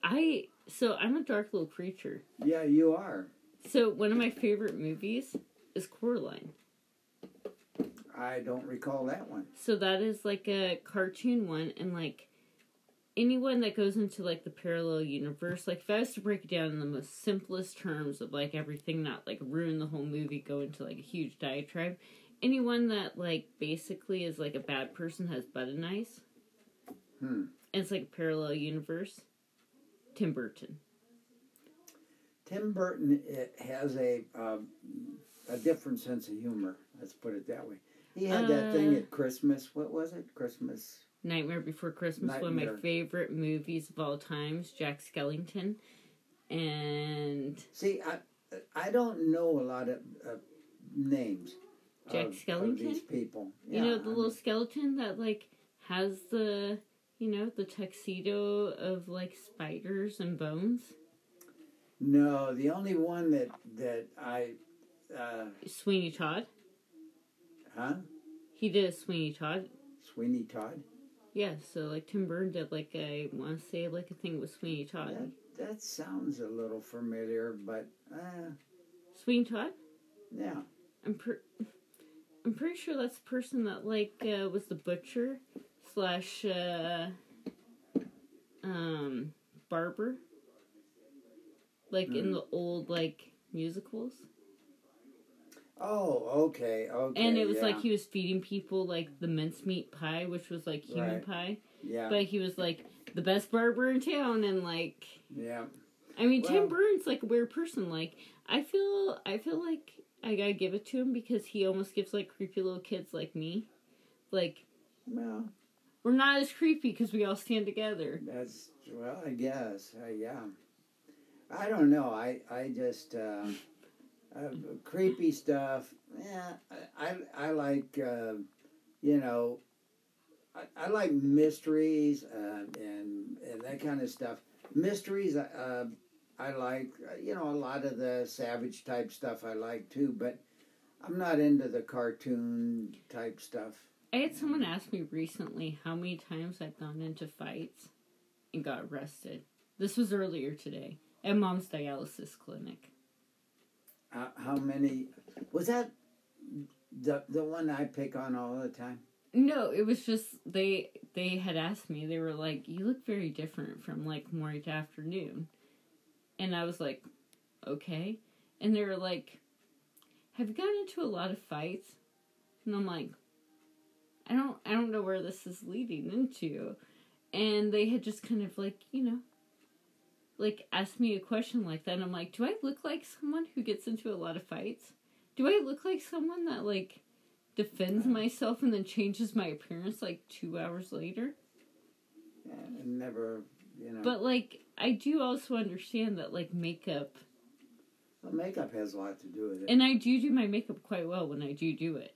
I. So, I'm a dark little creature. Yeah, you are. So, one of my favorite movies is Coraline. I don't recall that one. So, that is like a cartoon one, and like. Anyone that goes into like the parallel universe, like if I was to break it down in the most simplest terms of like everything, not like ruin the whole movie, go into like a huge diatribe. Anyone that like basically is like a bad person has button eyes, Hmm. and it's like a parallel universe. Tim Burton. Tim Burton it has a um, a different sense of humor. Let's put it that way. He had that thing Uh, at Christmas. What was it? Christmas. Nightmare Before Christmas, one of my favorite movies of all times, Jack Skellington. And See, I I don't know a lot of uh, names. Jack of, Skellington? of these people. you know the I little mean, skeleton that like has the you know, the tuxedo of like spiders and bones. no, the only one that that I, uh, Sweeney Todd. huh? He did a Sweeney Todd. Sweeney Todd. Yeah, so like Tim Burton did like I want to say like a thing with Sweeney Todd. That, that sounds a little familiar, but uh, Sweeney Todd. yeah. I'm per- I'm pretty sure that's the person that like uh, was the butcher slash uh, um barber, like in Mhm. the old like musicals. Oh, okay, okay. And it was yeah, like he was feeding people like the mincemeat pie, which was like human Right. pie. yeah, But he was like the best barber in town, and like yeah. I mean, Well- Tim Burton's like a weird person. Like I feel, I feel like I gotta give it to him because he almost gives like creepy little kids like me, like Well, we're not as creepy because we all stand together. that's well, I guess. Uh, yeah. I don't know. I I just uh, uh, creepy stuff. Yeah, I I, like uh, you know. I, I like mysteries uh, and and that kind of stuff. Mysteries. Uh, I like uh, you know a lot of the savage type stuff. I like too, but I'm not into the cartoon type stuff. I had someone ask me recently how many times I've gone into fights and got arrested. This was earlier today at mom's dialysis clinic. Uh, how many was that? The the one I pick on all the time. No, it was just they they had asked me. They were like, "You look very different from like morning to afternoon," and I was like, "Okay." And they were like, "Have you gotten into a lot of fights?" And I'm like, "I don't I don't know where this is leading into," and they had just kind of like you know. Like ask me a question like that, and I'm like, "Do I look like someone who gets into a lot of fights? Do I look like someone that like defends myself and then changes my appearance like two hours later. And never, you know. But like, I do also understand that like makeup, well, makeup has a lot to do with it. and I do do my makeup quite well when I do do it.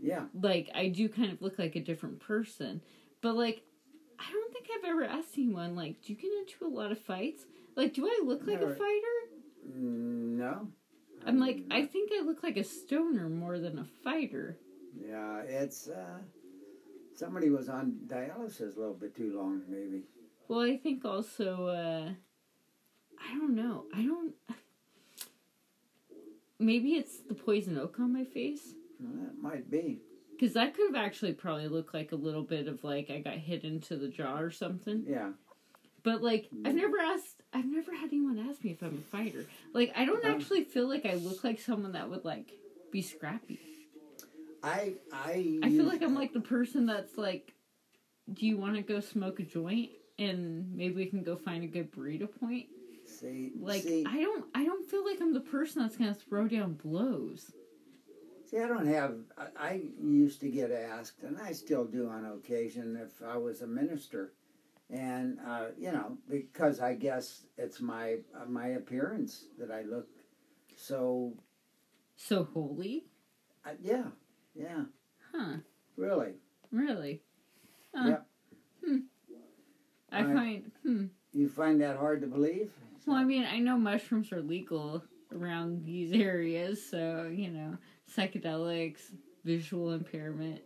yeah. Like, I do kind of look like a different person. But like, I don't think I've ever asked anyone like, do you get into a lot of fights? Like, do I look like a fighter? No. I'm like, Mm, I think I look like a stoner more than a fighter. Yeah, it's uh, somebody was on dialysis a little bit too long, maybe. Well, I think also, uh, I don't know. I don't. Maybe it's the poison oak on my face. Well, that might be. Because that could have actually probably looked like a little bit of like I got hit into the jaw or something. Yeah. But like I've mm. never asked, I've never had anyone ask me if I'm a fighter. Like I don't Oh. actually feel like I look like someone that would like be scrappy. I I. I feel like I'm like the person that's like, do you want to go smoke a joint and maybe we can go find a good burrito point? See, Like see, I don't, I don't feel like I'm the person that's gonna throw down blows. see, I don't have. I, I used to get asked, and I still do on occasion, if I was a minister, and uh, you know, because I guess it's my uh, my appearance that I look so. So holy, Uh, yeah, yeah, huh? really. Really? Yep. Hmm. I Right. find hmm. You find that hard to believe? Well, I mean, I know mushrooms are legal around these areas, so you know, psychedelics, visual impairment.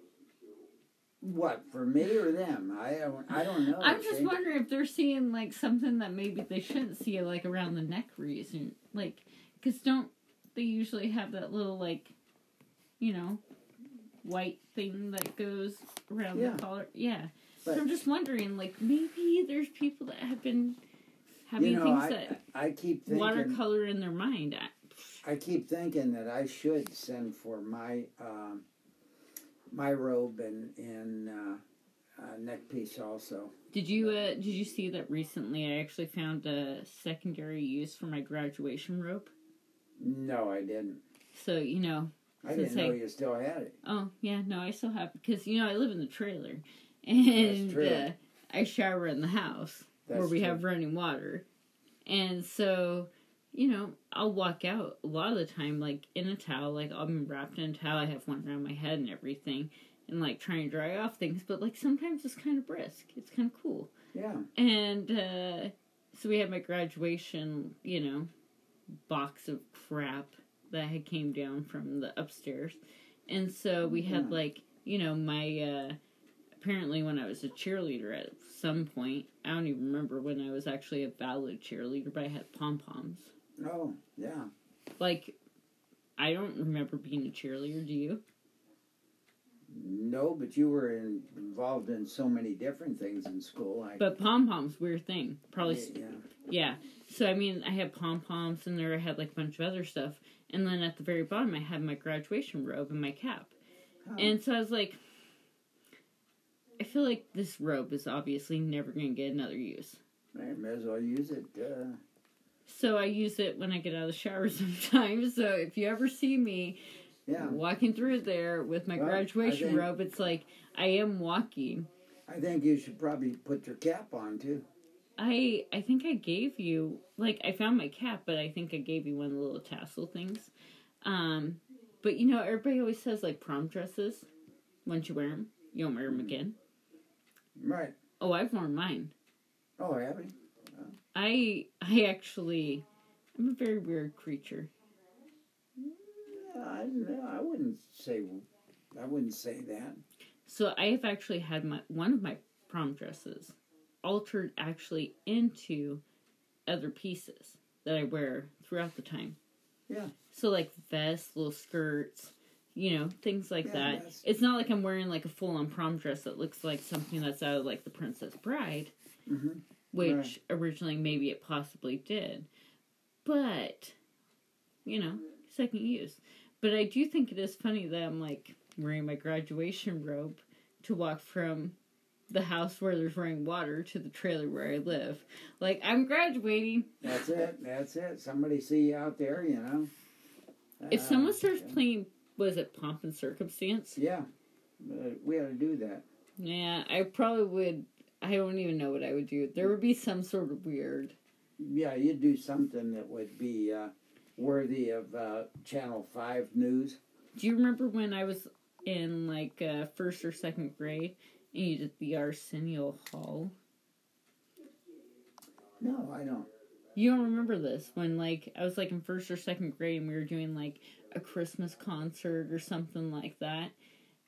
What for me or them? I don't. I don't know. I'm just wondering if they're seeing like something that maybe they shouldn't see, like around the neck region, like because don't they usually have that little like, you know, white thing that goes around Yeah. the collar? Yeah. But- so I'm just wondering, like maybe there's people that have been having You know, things I, that I keep thinking. watercolor in their mind. I- I keep thinking that I should send for my um, my robe and and uh, uh, neck piece also. Did you uh, did you see that recently? I actually found a secondary use for my graduation robe. No, I didn't. So you know, I didn't know you still had it. oh yeah, no, I still have because you know I live in the trailer, *laughs* and uh, I shower in the house where we true. have running water, and so you know I'll walk out a lot of the time like in a towel, like I'm wrapped in a towel. I have one around my head and everything, and like trying to dry off things. But like sometimes it's kind of brisk. It's kind of cool. Yeah. And uh, so we had my graduation, you know, box of crap that had came down from the upstairs. And so we had Yeah. like, you know, my uh, apparently when I was a cheerleader at some point, I don't even remember when I was actually a valid cheerleader, but I had pom poms. Oh, yeah. Like, I don't remember being a cheerleader. Do you? No, but you were in, involved in so many different things in school. I, But pom poms, weird thing. Probably, yeah, yeah. So I mean, I had pom poms, and there I had like a bunch of other stuff, and then at the very bottom, I had my graduation robe and my cap. Oh, And so I was like, I feel like this robe is obviously never going to get another use. I may as well use it. Uh, So I use it when I get out of the shower *laughs* sometimes. So if you ever see me yeah, walking through there with my Well, graduation think- robe, it's like I am walking. I think you should probably put your cap on too. I I think I gave you like I found my cap, but I think I gave you one of the little tassel things. Um, but you know everybody always says like prom dresses. Once you wear them, you don't wear them again. Right. Oh, I've worn mine. Oh, have you? I I actually I'm a very weird creature. Yeah, I, I wouldn't say. I wouldn't say that. So I have actually had my one of my prom dresses altered actually into other pieces that I wear throughout the time. Yeah. So like vests, little skirts, you know, things like Yeah, that. that's- It's not like I'm wearing like a full on prom dress that looks like something that's out of like the Princess Bride, hmm which Right. originally maybe it possibly did. But you know, second use. But I do think it is funny that I'm like wearing my graduation robe to walk from the house where there's running water to the trailer where I live. Like I'm graduating. That's it. That's it. Somebody see you out there, you know. If Uh, someone starts playing was it pomp and circumstance? Yeah, uh, we ought to do that. Yeah, I probably would I don't even know what I would do. There would be some sort of weird Yeah, you'd do something that would be uh, worthy of uh, Channel Five news. Do you remember when I was in like uh, first or second grade and you did the Arsenio Hall? No, I don't. You don't remember this when like I was like in first or second grade and we were doing like a Christmas concert or something like that.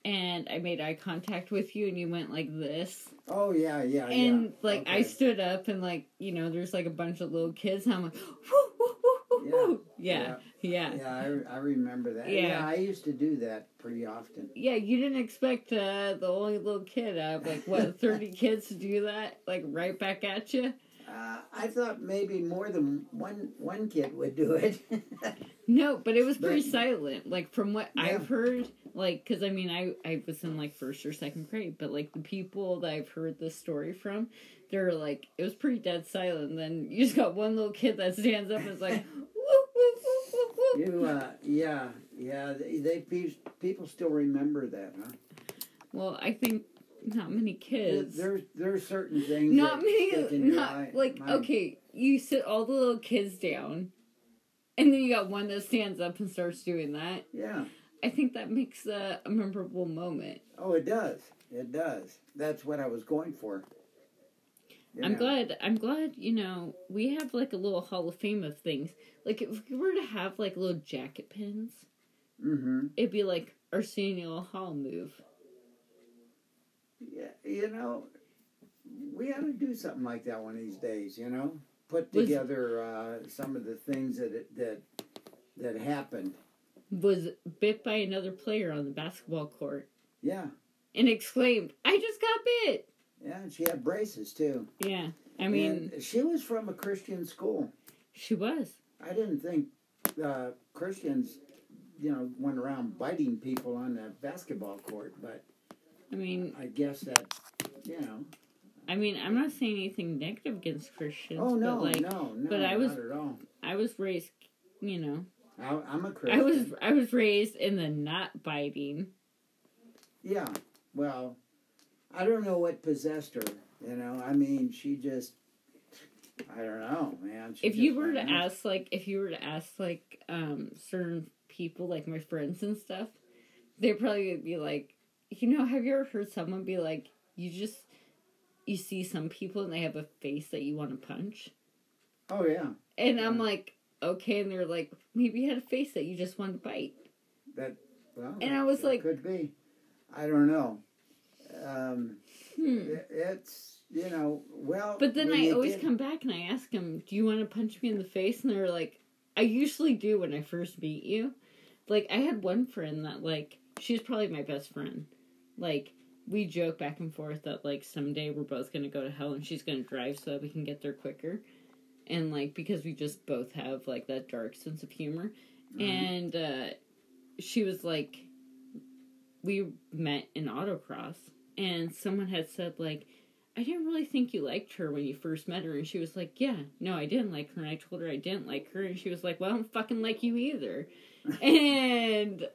And I made eye contact with you and you went like this. Oh yeah, yeah, and yeah. like I stood up and like, you know, there's like a bunch of little kids and I'm like whoo, whoo, whoo, whoo, whoo. Yeah. Yeah. Yeah, I, I remember that. Yeah. Yeah. I used to do that pretty often. Yeah, you didn't expect uh, the only little kid out of like what *laughs* thirty kids to do that, like right back at you. Uh, I thought maybe more than one one kid would do it. *laughs* No, but it was pretty But- silent. Like from what Yeah. I've heard, like because I mean I I was in like first or second grade, but like the people that I've heard this story from, they're like it was pretty dead silent. And then you just got one little kid that stands up and is like, *laughs* whoop, whoop, whoop, whoop, whoop. you, uh, yeah, yeah. They, they people still remember that, huh? Well, I think not many kids. There's there's certain things. not that many stick in your not eye- like mind. okay you sit all the little kids down and then you got one that stands up and starts doing that Yeah. I think that makes a, a memorable moment Oh, it does. It does. That's what I was going for. i'm Yeah. glad i'm glad you know we have like a little hall of fame of things like if we were to have like little jacket pins Mm-hmm. it'd be like our arsenio hall move Yeah, you know, we ought to do something like that one of these days. You know, put together uh, some of the things that it, that that happened. Was bit by another player on the basketball court Yeah, and exclaimed i just got bit yeah. And she had braces too. yeah i mean And she was from a Christian school. she was I didn't think uh, Christians, you know, went around biting people on the basketball court, but i mean I guess that, you know. I mean, I'm not saying anything negative against Christians. Oh no, but like no, no, but I was- at all. I was raised, you know, I, I'm a Christian. I was I was raised in the not biting. Yeah. Well, I don't know what possessed her. You know, I mean, she just. I don't know, man. She If you were to ask, like, if you were to ask, like, um, certain people, like my friends and stuff, they probably would be like, you know, have you ever heard someone be like, you just you see some people and they have a face that you want to punch, Oh yeah, and I'm like, okay, and they're like, maybe you had a face that you just want to bite. that. Well, And I was like- could be. I don't know. Um, Hmm. it- it's you know well. But then I always get- come back and I ask them, "Do you want to punch me in the face?" And they're like, "I usually do when I first meet you." Like I had one friend that like she's probably my best friend. Like we joke back and forth that like someday we're both gonna go to hell and she's gonna drive so that we can get there quicker. And like because we just both have like that dark sense of humor. Mhm. And uh she was like we met in autocross and someone had said like I didn't really think you liked her when you first met her and she was like, Yeah, no, I didn't like her and I told her I didn't like her and she was like, Well I don't fucking like you either *laughs* and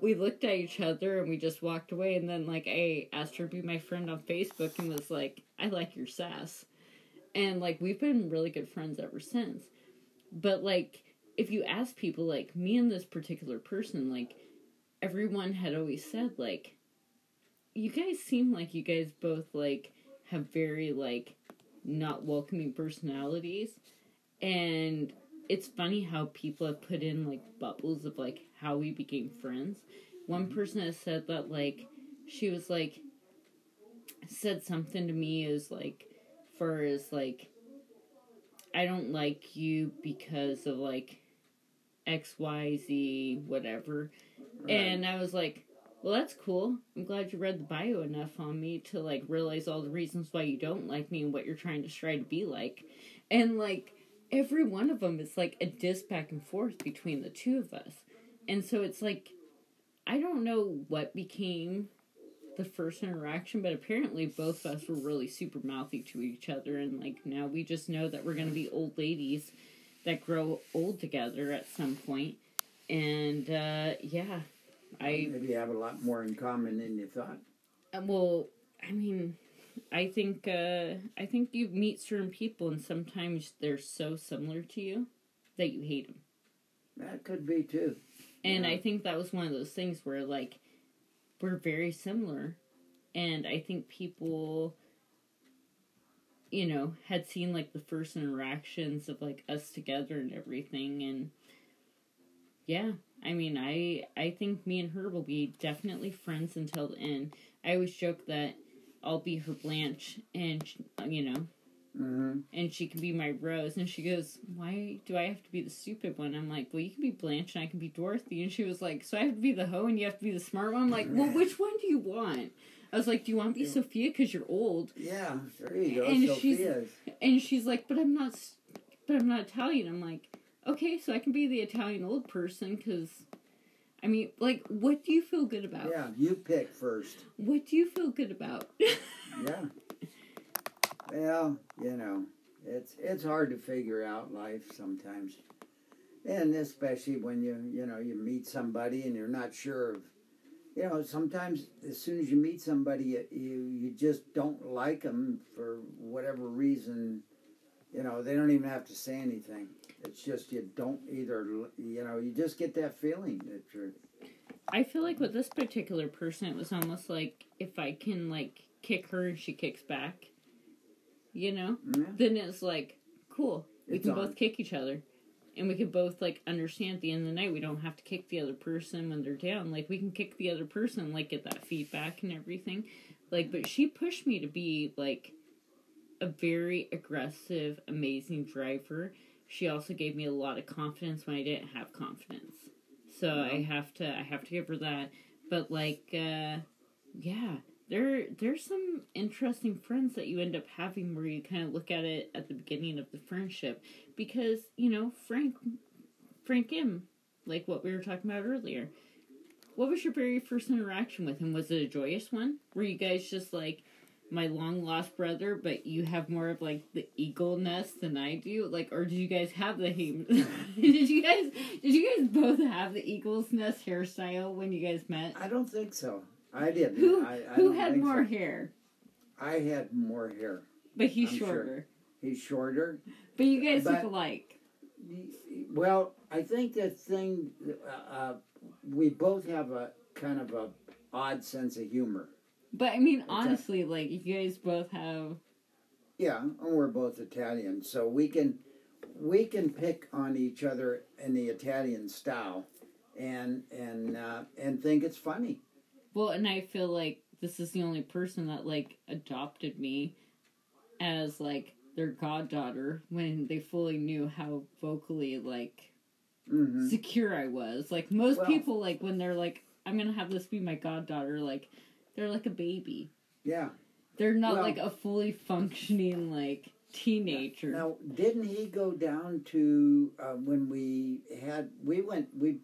we looked at each other and we just walked away and then like I asked her to be my friend on Facebook and was like, I like your sass. And like we've been really good friends ever since. But like if you ask people like me and this particular person, like everyone had always said like you guys seem like you guys both like have very like not welcoming personalities and it's funny how people have put in like bubbles of like how we became friends. One mm-hmm. person has said that like she was like said something to me is like far as like I don't like you because of like X Y Z whatever. Right. And I was like, well, that's cool. I'm glad you read the bio enough on me to like realize all the reasons why you don't like me and what you're trying to try to be like. And like every one of them is like a diss back and forth between the two of us. And so it's like I don't know what became the first interaction, but apparently both of us were really super mouthy to each other and like now we just know that we're going to be old ladies that grow old together at some point. And uh yeah, I maybe have a lot more in common than you thought. uh, Well, I mean, I think uh, I think you meet certain people, and sometimes they're so similar to you that you hate them. That could be too. And Yeah. I think that was one of those things where like we're very similar, and I think people, you know, had seen like the first interactions of like us together and everything, and yeah, I mean, I I think me and her will be definitely friends until the end. I always joke that I'll be her Blanche, and you know, hmm and she can be my Rose. And she goes, Why do I have to be the stupid one? I'm like, Well, you can be Blanche and I can be Dorothy. And she was like, So I have to be the hoe and you have to be the smart one? I'm like, Well, *laughs* which one do you want? I was like, Do you want to be Sophia because you're old? Yeah, there you go. And she's- And she's like, But I'm not, but I'm not Italian. I'm like, Okay, so I can be the Italian old person because. I mean, like, what do you feel good about? Yeah, you pick first. What do you feel good about? *laughs* Yeah. Well, you know, it's it's hard to figure out life sometimes, and especially when you you know you meet somebody and you're not sure of, you know, sometimes as soon as you meet somebody, you you, you just don't like them for whatever reason. You know, they don't even have to say anything. It's just you don't either. You know, you just get that feeling that you're. I feel like with this particular person, it was almost like if I can like kick her and she kicks back, you know, Yeah. then it's like cool. We It's can on. both kick each other, and we can both like understand at the end of the night we don't have to kick the other person when they're down. Like we can kick the other person, like get that feedback and everything. Like, but she pushed me to be like a very aggressive, amazing driver. She also gave me a lot of confidence when I didn't have confidence. So I have to I have to give her that. But like uh yeah, there there's some interesting friends that you end up having where you kind of look at it at the beginning of the friendship because, you know, Frank Frank M, like what we were talking about earlier. What was your very first interaction with him? Was it a joyous one? Were you guys just like my long lost brother, but you have more of like the eagle nest than I do? Like, or did you guys have the ham- *laughs* did you guys did you guys both have the eagle's nest hairstyle when you guys met? I don't think so. I didn't. Who I, I who had more so. hair? I had more hair. But he's I'm sure. shorter. He's shorter. But you guys But- look alike. Well, I think the thing, uh, uh, we both have a kind of a odd sense of humor. But I mean, honestly, like you guys both have. Yeah, and we're both Italian, so we can we can pick on each other in the Italian style, and and uh, and think it's funny. Well, and I feel like this is the only person that like adopted me as like their goddaughter when they fully knew how vocally like hmm secure I was. Like most Well- people like when they're like I'm going to have this be my goddaughter like they're like a baby. Yeah. They're not Well- like a fully functioning like teenager. Now, didn't he go down to uh, when we had we went we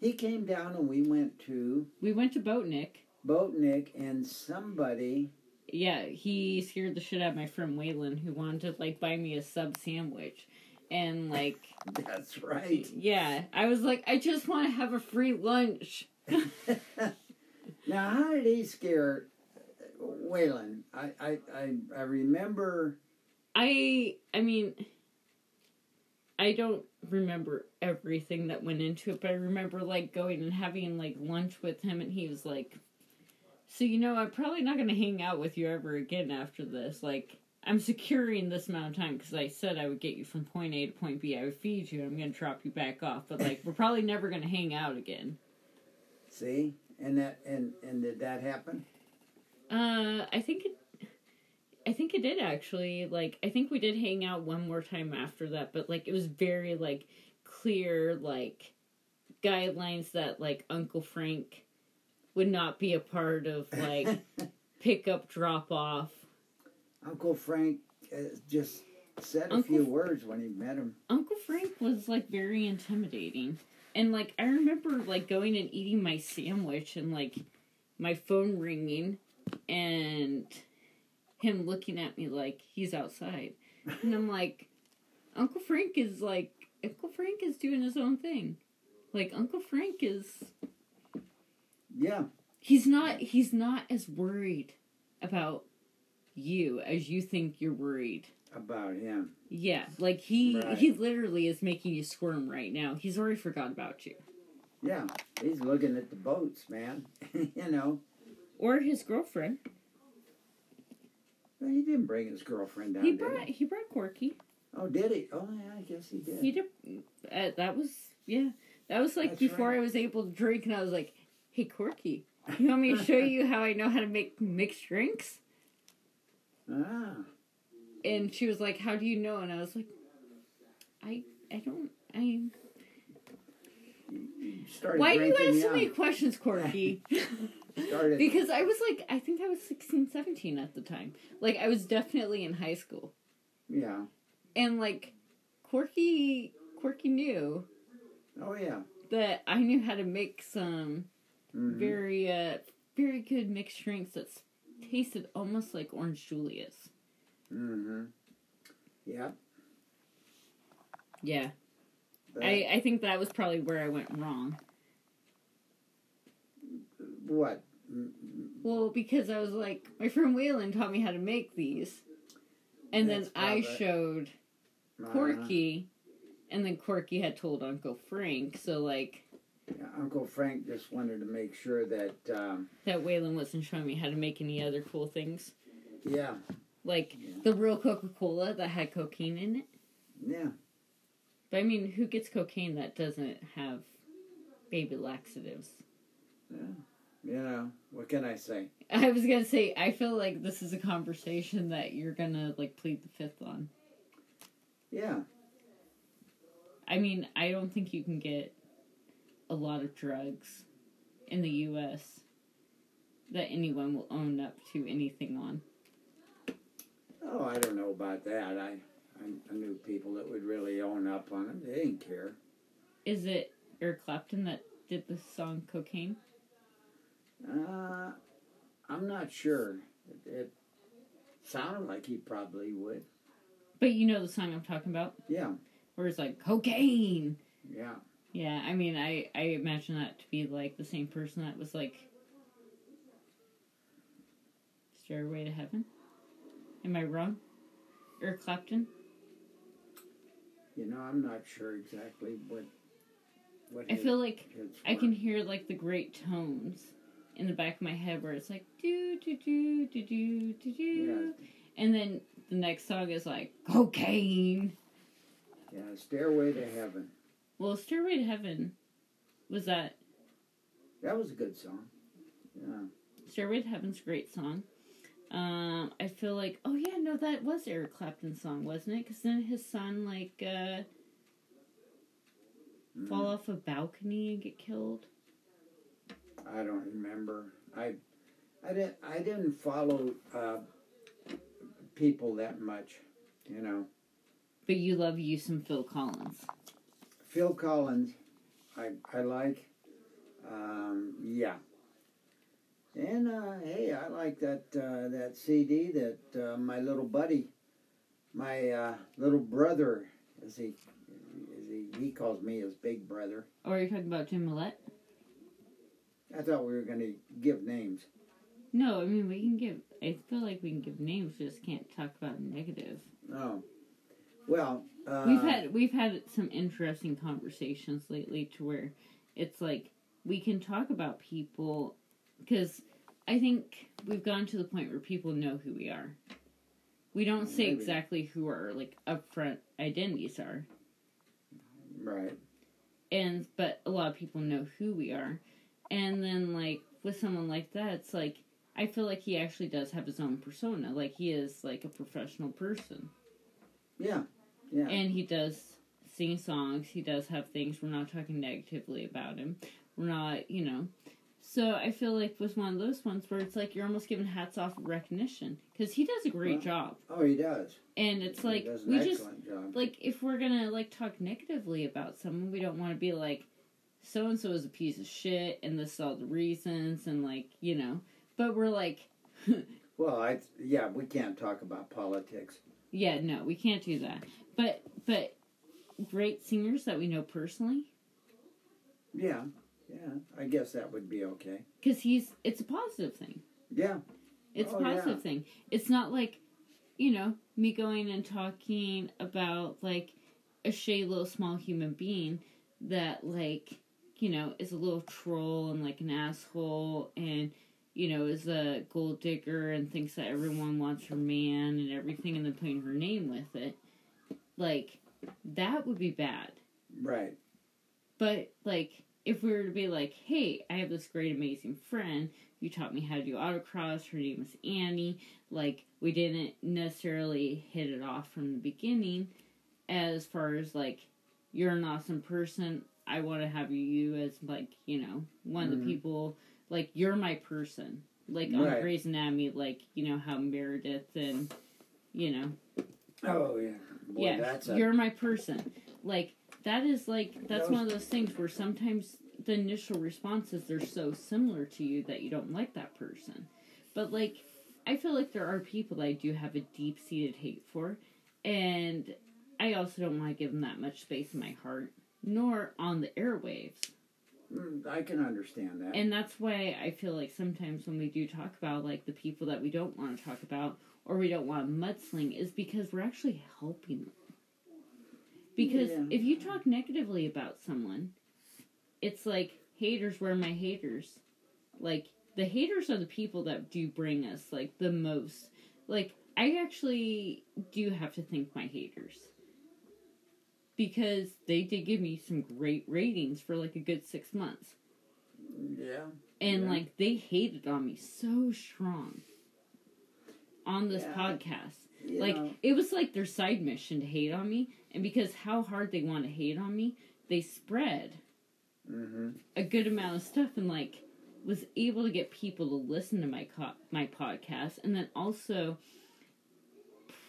he came down and we went to We went to Boatnik. Boatnik and somebody Yeah, he scared the shit out of my friend Waylon who wanted to like buy me a sub sandwich. And like *laughs* that's right. yeah, I was like I just want to have a free lunch. *laughs* now, how did he scare Waylon? I I I, I remember. I I mean I don't remember everything that went into it, but I remember like going and having like lunch with him and he was like So you know, I'm probably not going to hang out with you ever again after this. Like I'm securing this amount of time because I said I would get you from point A to point B. I would feed you. I'm going to drop you back off, but like we're probably never going to hang out again. See, and that and and did that happen? Uh, I think it. I think it did actually. Like, I think we did hang out one more time after that, but like it was very like clear like guidelines that like Uncle Frank would not be a part of like *laughs* pick up drop off. Uncle Frank uh, just said a few words when he met him. Uncle Frank was like very intimidating. And like I remember like going and eating my sandwich and like my phone ringing and him looking at me like he's outside. And I'm like Uncle Frank is like Uncle Frank is doing his own thing. Like Uncle Frank is Yeah, he's not he's not as worried about you as you think you're worried. about him. Yeah, like he Right. he literally is making you squirm right now. He's already forgot about you. Yeah, he's looking at the boats, man. *laughs* you know, Or his girlfriend. He didn't bring his girlfriend down. He brought he brought Corky. Oh, did he? Oh, yeah, I guess he did. He did. Uh, that was yeah. That was like That's before right. I was able to drink, and I was like, "Hey, Corky, you want me to show you how I know how to make mixed drinks?" *laughs* Ah, And she was like, "How do you know?" And I was like, "I I don't I." started Why do you ask so many questions, Corky? *laughs* Started. because I was like, I think I was 16, 17 at the time. Like, I was definitely in high school. yeah. And, like, Corky, Corky knew Oh, yeah. that I knew how to make some Mhm. very, uh, very good mixed drinks that tasted almost like Orange Julius. Mm-hmm. Yeah. Yeah. I, I think that was probably where I went wrong. what? Well, because I was like, my friend Waylon taught me how to make these. And then I probably- showed uh, Corky, and then Corky had told Uncle Frank, so like yeah, Uncle Frank just wanted to make sure that, um, that Waylon wasn't showing me how to make any other cool things, yeah, like the real Coca Cola that had cocaine in it. yeah. But I mean, who gets cocaine that doesn't have baby laxatives? Yeah. You know, what can I say? I was gonna say, I feel like this is a conversation that you're gonna like plead the fifth on. Yeah. I mean, I don't think you can get a lot of drugs in the U.S. that anyone will own up to anything on. Oh, I don't know about that. I, I, I knew people that would really own up on it. They didn't care. Is it Eric Clapton that did the song Cocaine? Uh, I'm not sure. It, it sounded like he probably would. But you know the song I'm talking about? Yeah, Where it's like, cocaine! yeah. Yeah, I mean, I, I imagine that to be like the same person that was like, Stairway to Heaven? Am I wrong? Eric Clapton? You know, I'm not sure exactly what. What I his feel like I can hear like the great tones in the back of my head where it's like do do do do do do do, Yeah, and then the next song is like cocaine. yeah. Stairway to Heaven. Well, Stairway to Heaven was that That was a good song. Yeah. Stairway to Heaven's a great song. Um, I feel like, oh yeah, no, that was Eric Clapton's song, wasn't it? Because then his son like uh, Mm, fall off a balcony and get killed. I don't remember. I, I didn't. I didn't follow uh, people that much. You know, But you love you some Phil Collins. Phil Collins. I I like. Um, yeah. And uh, hey, I like that uh, that CD that uh, my little buddy, my uh, little brother, as he, as he he calls me his big brother. Or are you talking about Jim Millette? I thought we were going to give names. No, I mean we can give. I feel like we can give names, just can't talk about negative. Oh, well, uh, we've had we've had some interesting conversations lately to where it's like we can talk about people because I think we've gone to the point where people know who we are. We don't say Maybe. exactly who our like upfront identities are, right. and but a lot of people know who we are, and then like with someone like that, it's like I feel like he actually does have his own persona. Like he is like a professional person. Yeah, yeah. and he does sing songs. He does have things. We're not talking negatively about him. We're not, you know. So I feel like was one of those ones where it's like you're almost giving hats off recognition because he does a great Well, job, oh, he does. and it's he like we just job. like if we're gonna like talk negatively about someone, we don't want to be like so and so is a piece of shit, and this is all the reasons, and like you know. But we're like, *laughs* Well, I yeah, we can't talk about politics. yeah, no, we can't do that. But but great singers that we know personally, Yeah, yeah. I guess that would be okay. because he's it's a positive thing. Yeah, It's Oh, a positive yeah. thing. It's not like, you know, me going and talking about like a shay little small human being that like, you know, is a little troll and like an asshole and you know, is a gold digger and thinks that everyone wants her man and everything and then putting her name with it. Like, that would be bad. right. But like, if we were to be like, "Hey, I have this great, amazing friend. You taught me how to do autocross. Her name is Annie." Like, we didn't necessarily hit it off from the beginning. As far as like, you're an awesome person. I want to have you as like, you know, one of Mhm. the people. Like, you're my person. Like on Right. Grey's Anatomy, like you know how Meredith and you know Oh yeah. Boy, yeah, a you're my person. Like that is like that's Those- one of those things where sometimes the initial responses they're so similar to you that you don't like that person. But like I feel like there are people that I do have a deep seated hate for, and I also don't want to give them that much space in my heart, nor on the airwaves. Mm, I can understand that. And that's why I feel like sometimes when we do talk about like the people that we don't want to talk about or we don't want to mudsling is because we're actually helping them. Because Yeah. if you talk negatively about someone, it's like haters were my haters. Like the haters are the people that do bring us like the most. Like I actually do have to thank my haters. Because they did give me some great ratings for like a good six months yeah. and Yeah. like they hated on me so strong on this Yeah. podcast You like know, it was like their side mission to hate on me and because how hard they want to hate on me they spread mhm. a good amount of stuff and like was able to get people to listen to my co- my podcast and then also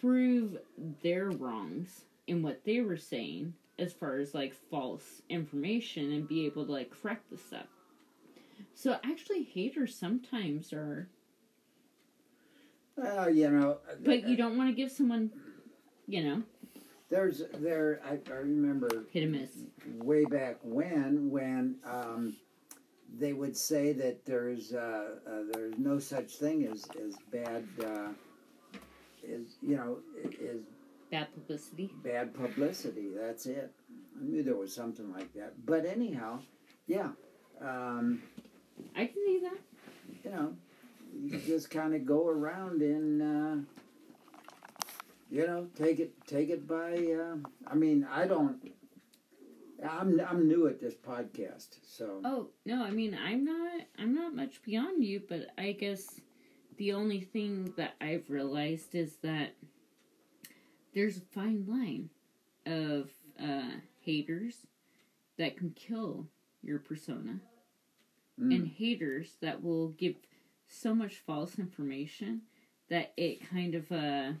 prove their wrongs in what they were saying as far as like false information and be able to like correct the stuff. So actually haters sometimes are Well, you know, but you don't want to give someone you know, There's there. I, I remember hit and miss. way back when when um, they would say that there's uh, uh, there's no such thing as as bad uh, is you know is Bad publicity. bad publicity. That's it. I knew there was something like that. But anyhow, yeah, um, I can see that. you know, you just kind of go around and. Uh, you know, take it take it by. Uh, I mean, I don't. I'm I'm new at this podcast, so Oh no, I mean I'm not I'm not much beyond you, but I guess the only thing that I've realized is that there's a fine line of uh, haters that can kill your persona mm, and haters that will give so much false information that it kind of uh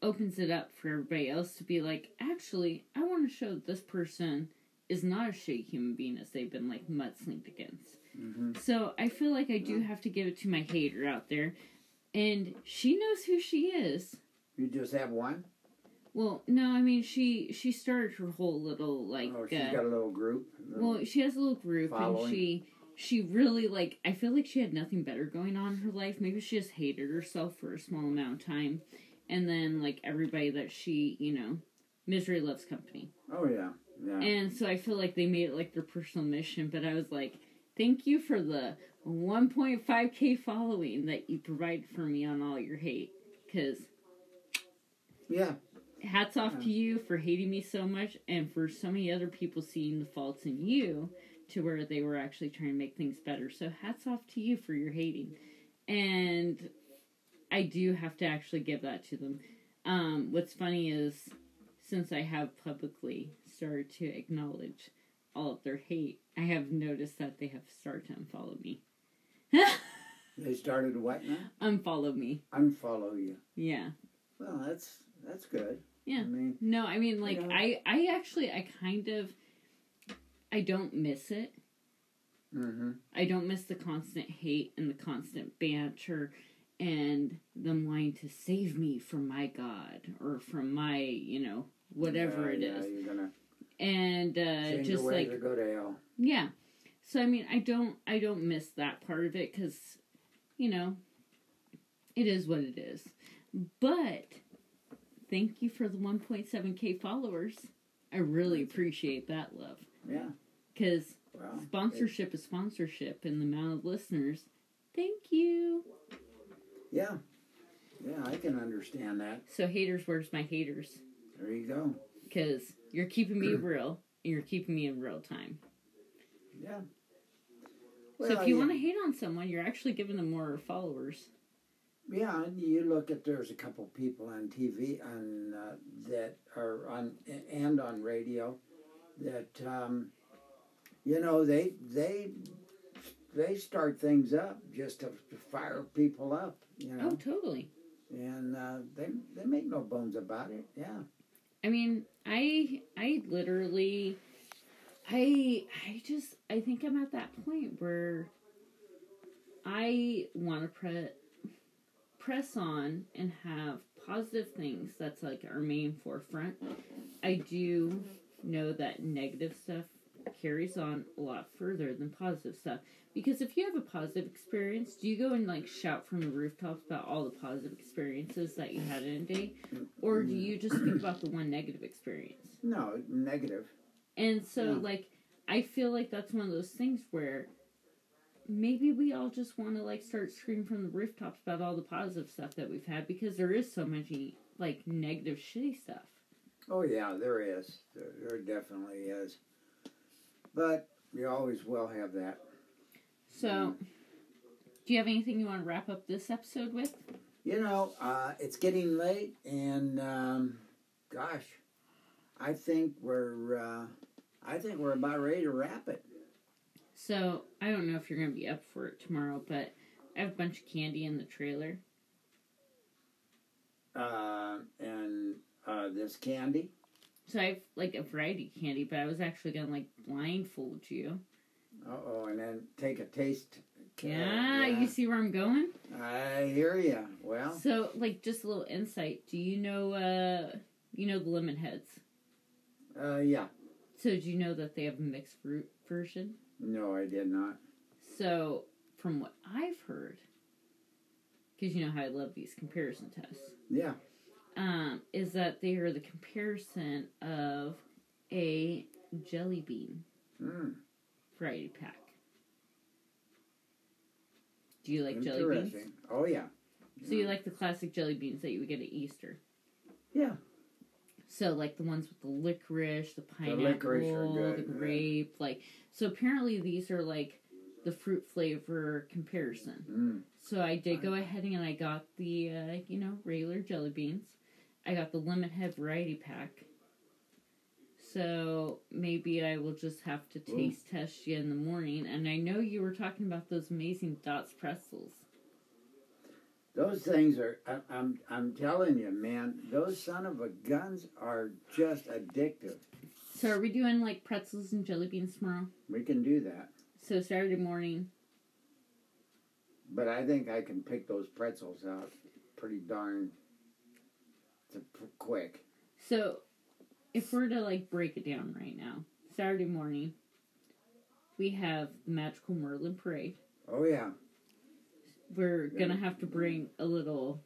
opens it up for everybody else to be like actually i want to show this person is not a shitty human being as they've been like mudslinged against mhm. so i feel like i do have to give it to my hater out there and she knows who she is you just have one. well no i mean she she started her whole little like oh, she's uh, got a little group. little- well, she has a little group, Following. and she she really like. I feel like she had nothing better going on in her life. Maybe she just hated herself for a small amount of time, and then like everybody that she, you know, misery loves company, oh yeah, yeah. and so I feel like they made it like their personal mission. But I was like, thank you for the 1.5k following that you provided for me on all your hate, because yeah, hats off to you for hating me so much and for so many other people seeing the faults in you to where they were actually trying to make things better. So hats off to you for your hating. And I do have to actually give that to them. Um, what's funny is since I have publicly started to acknowledge all of their hate, I have noticed that they have started to unfollow me. *laughs* they started what now? unfollow me. Unfollow you. Yeah. Well, that's that's good. Yeah. I mean, No, I mean like Yeah. I I actually I kind of I don't miss it. hmm I don't miss the constant hate and the constant banter and them wanting to save me from my god or from my, you know, whatever yeah, it yeah, is. And uh just like to hell. yeah. So I mean, I don't I don't miss that part of it cuz you know, it is what it is. But thank you for the 1.7k followers. I really appreciate that love Yeah. Cuz Well, sponsorship is sponsorship and the amount of listeners. Thank you. yeah. Yeah, I can understand that. So haters, where's my haters? There you go. Because you're keeping me *clears throat* real and you're keeping me in real time. Yeah. so if you yeah. want to hate on someone, you're actually giving them more followers. Yeah, and you look at there's a couple people on TV on uh, that are on and on radio that um, you know they they they start things up just to, to fire people up, you know, Oh, totally. and uh, they they make no bones about it. Yeah, I mean, I I literally I I just I think I'm at that point where I want to pre- press on and have positive things that's like our main forefront. I do know that negative stuff carries on a lot further than positive stuff because if you have a positive experience, do you go and like shout from the rooftops about all the positive experiences that you had in a day or do you just speak about the one negative experience? no negative. And so, Yeah. like, I feel like that's one of those things where maybe we all just want to, like, start screaming from the rooftops about all the positive stuff that we've had because there is so much, like, negative, shitty stuff. Oh yeah, there is. There, there definitely is. But you always will have that. So, do you have anything you want to wrap up this episode with? You know, uh, it's getting late, and um, gosh, I think we're uh, I think we're about ready to wrap it. So, I don't know if you're going to be up for it tomorrow, but I have a bunch of candy in the trailer. Uh, and uh, this candy. So, I have, like, a variety of candy, but I was actually to, like, blindfold you. Uh oh, and then take a taste. Uh, Yeah, you see where I'm going? I hear you. Well, So, like, just a little insight. Do you know, uh, you know the lemon heads? uh, yeah. So, do you know that they have a mixed fruit version? No, I did not. So, from what I've heard, because you know how I love these comparison tests, Yeah. Um, is that they are the comparison of a jelly bean Mm, variety pack. Do you like jelly beans? Oh yeah. So you like the classic jelly beans that you would get at Easter? Yeah. So like the ones with the licorice, the pineapple, licorice good, the grape, like so apparently these are like the fruit flavor comparison. Mm. So I did go ahead and I got the uh, you know regular jelly beans. I got the lemon head variety pack. So maybe I will just have to Ooh. taste test you in the morning. And I know you were talking about those amazing Dots pretzels. Those things are. I, I'm. I'm telling you, man. Those son of a guns are just addictive. So are we doing like pretzels and jelly beans tomorrow? We can do that, So Saturday morning. but I think I can pick those pretzels out pretty darn quick. So if we're to like break it down right now, Saturday morning, we have the Magical Merlin Parade. Oh yeah. We're gonna have to bring a little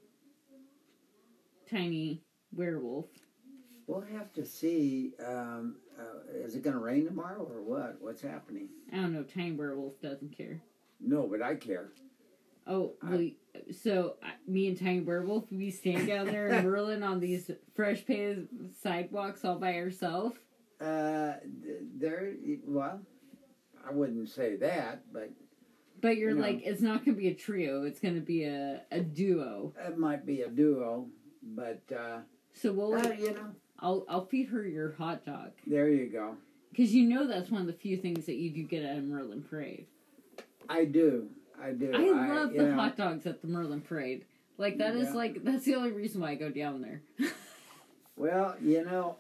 tiny werewolf. We'll have to see. Um, uh, is it to rain tomorrow or what? What's happening? I don't know. Tiny werewolf doesn't care. No, but I care. Oh, I- so me and Tiny Werewolf, we stand down there *laughs* in Merlin on these fresh paved sidewalks all by ourselves. Uh, there. Well, I wouldn't say that, but But you're You know. like, it's not going to be a trio. It's going to be a, a duo. it might be a duo. But uh, So we'll, uh, you know, I'll, I'll feed her your hot dog. there you go. Because you know that's one of the few things that you do get at a Merlin parade. I do. I do. I love you the know, hot dogs at the Merlin parade. Like, that is Yeah. like, that's the only reason why I go down there. *laughs* Well, you know,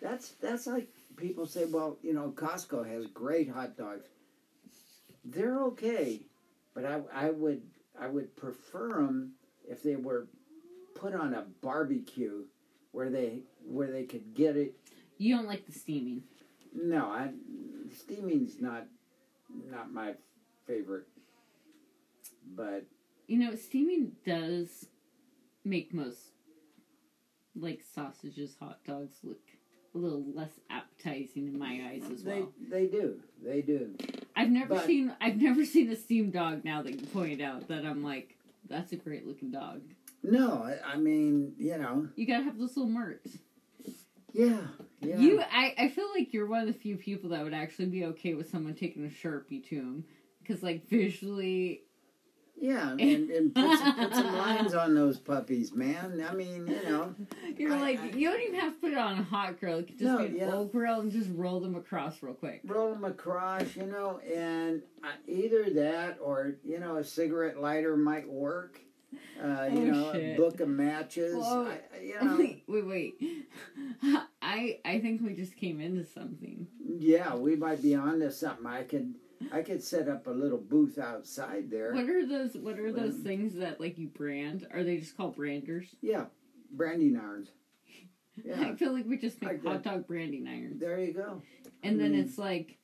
that's that's like people say. Well, you know, Costco has great hot dogs. They're okay, but I I would I would prefer them if they were put on a barbecue where they where they could get it. you don't like the steaming. No, I steaming's not not my favorite, but You know, steaming does make most like sausages, hot dogs look a little less appetizing in my eyes as they well. they do they do. I've never but- seen I've never seen a steamed dog now that you pointed out that I'm like, that's a great looking dog. No, I, I mean you know You gotta have those little mercs. yeah yeah. You I, I feel like you're one of the few people that would actually be okay with someone taking a sharpie to him. Cause like visually Yeah, and, and put, some, put some *laughs* lines on those puppies, man. I mean, you know, you're I- like I- you don't even have to put it on a hot grill. It could just No, an yeah. old grill and just roll them across real quick. roll them across, you know, and uh, either that or, you know, a cigarette lighter might work. Uh, you Oh, know, a book of matches. Whoa. I, you *laughs* know, wait, wait, wait. *laughs* I I think we just came into something. yeah, we might be onto something. I could, I could set up a little booth outside there. What are those? What are those Um, things that like you brand? Are they just called branders? Yeah, branding irons. *laughs* Yeah. I feel like we just make Like hot dog branding irons, there you go. and then Mm. it's like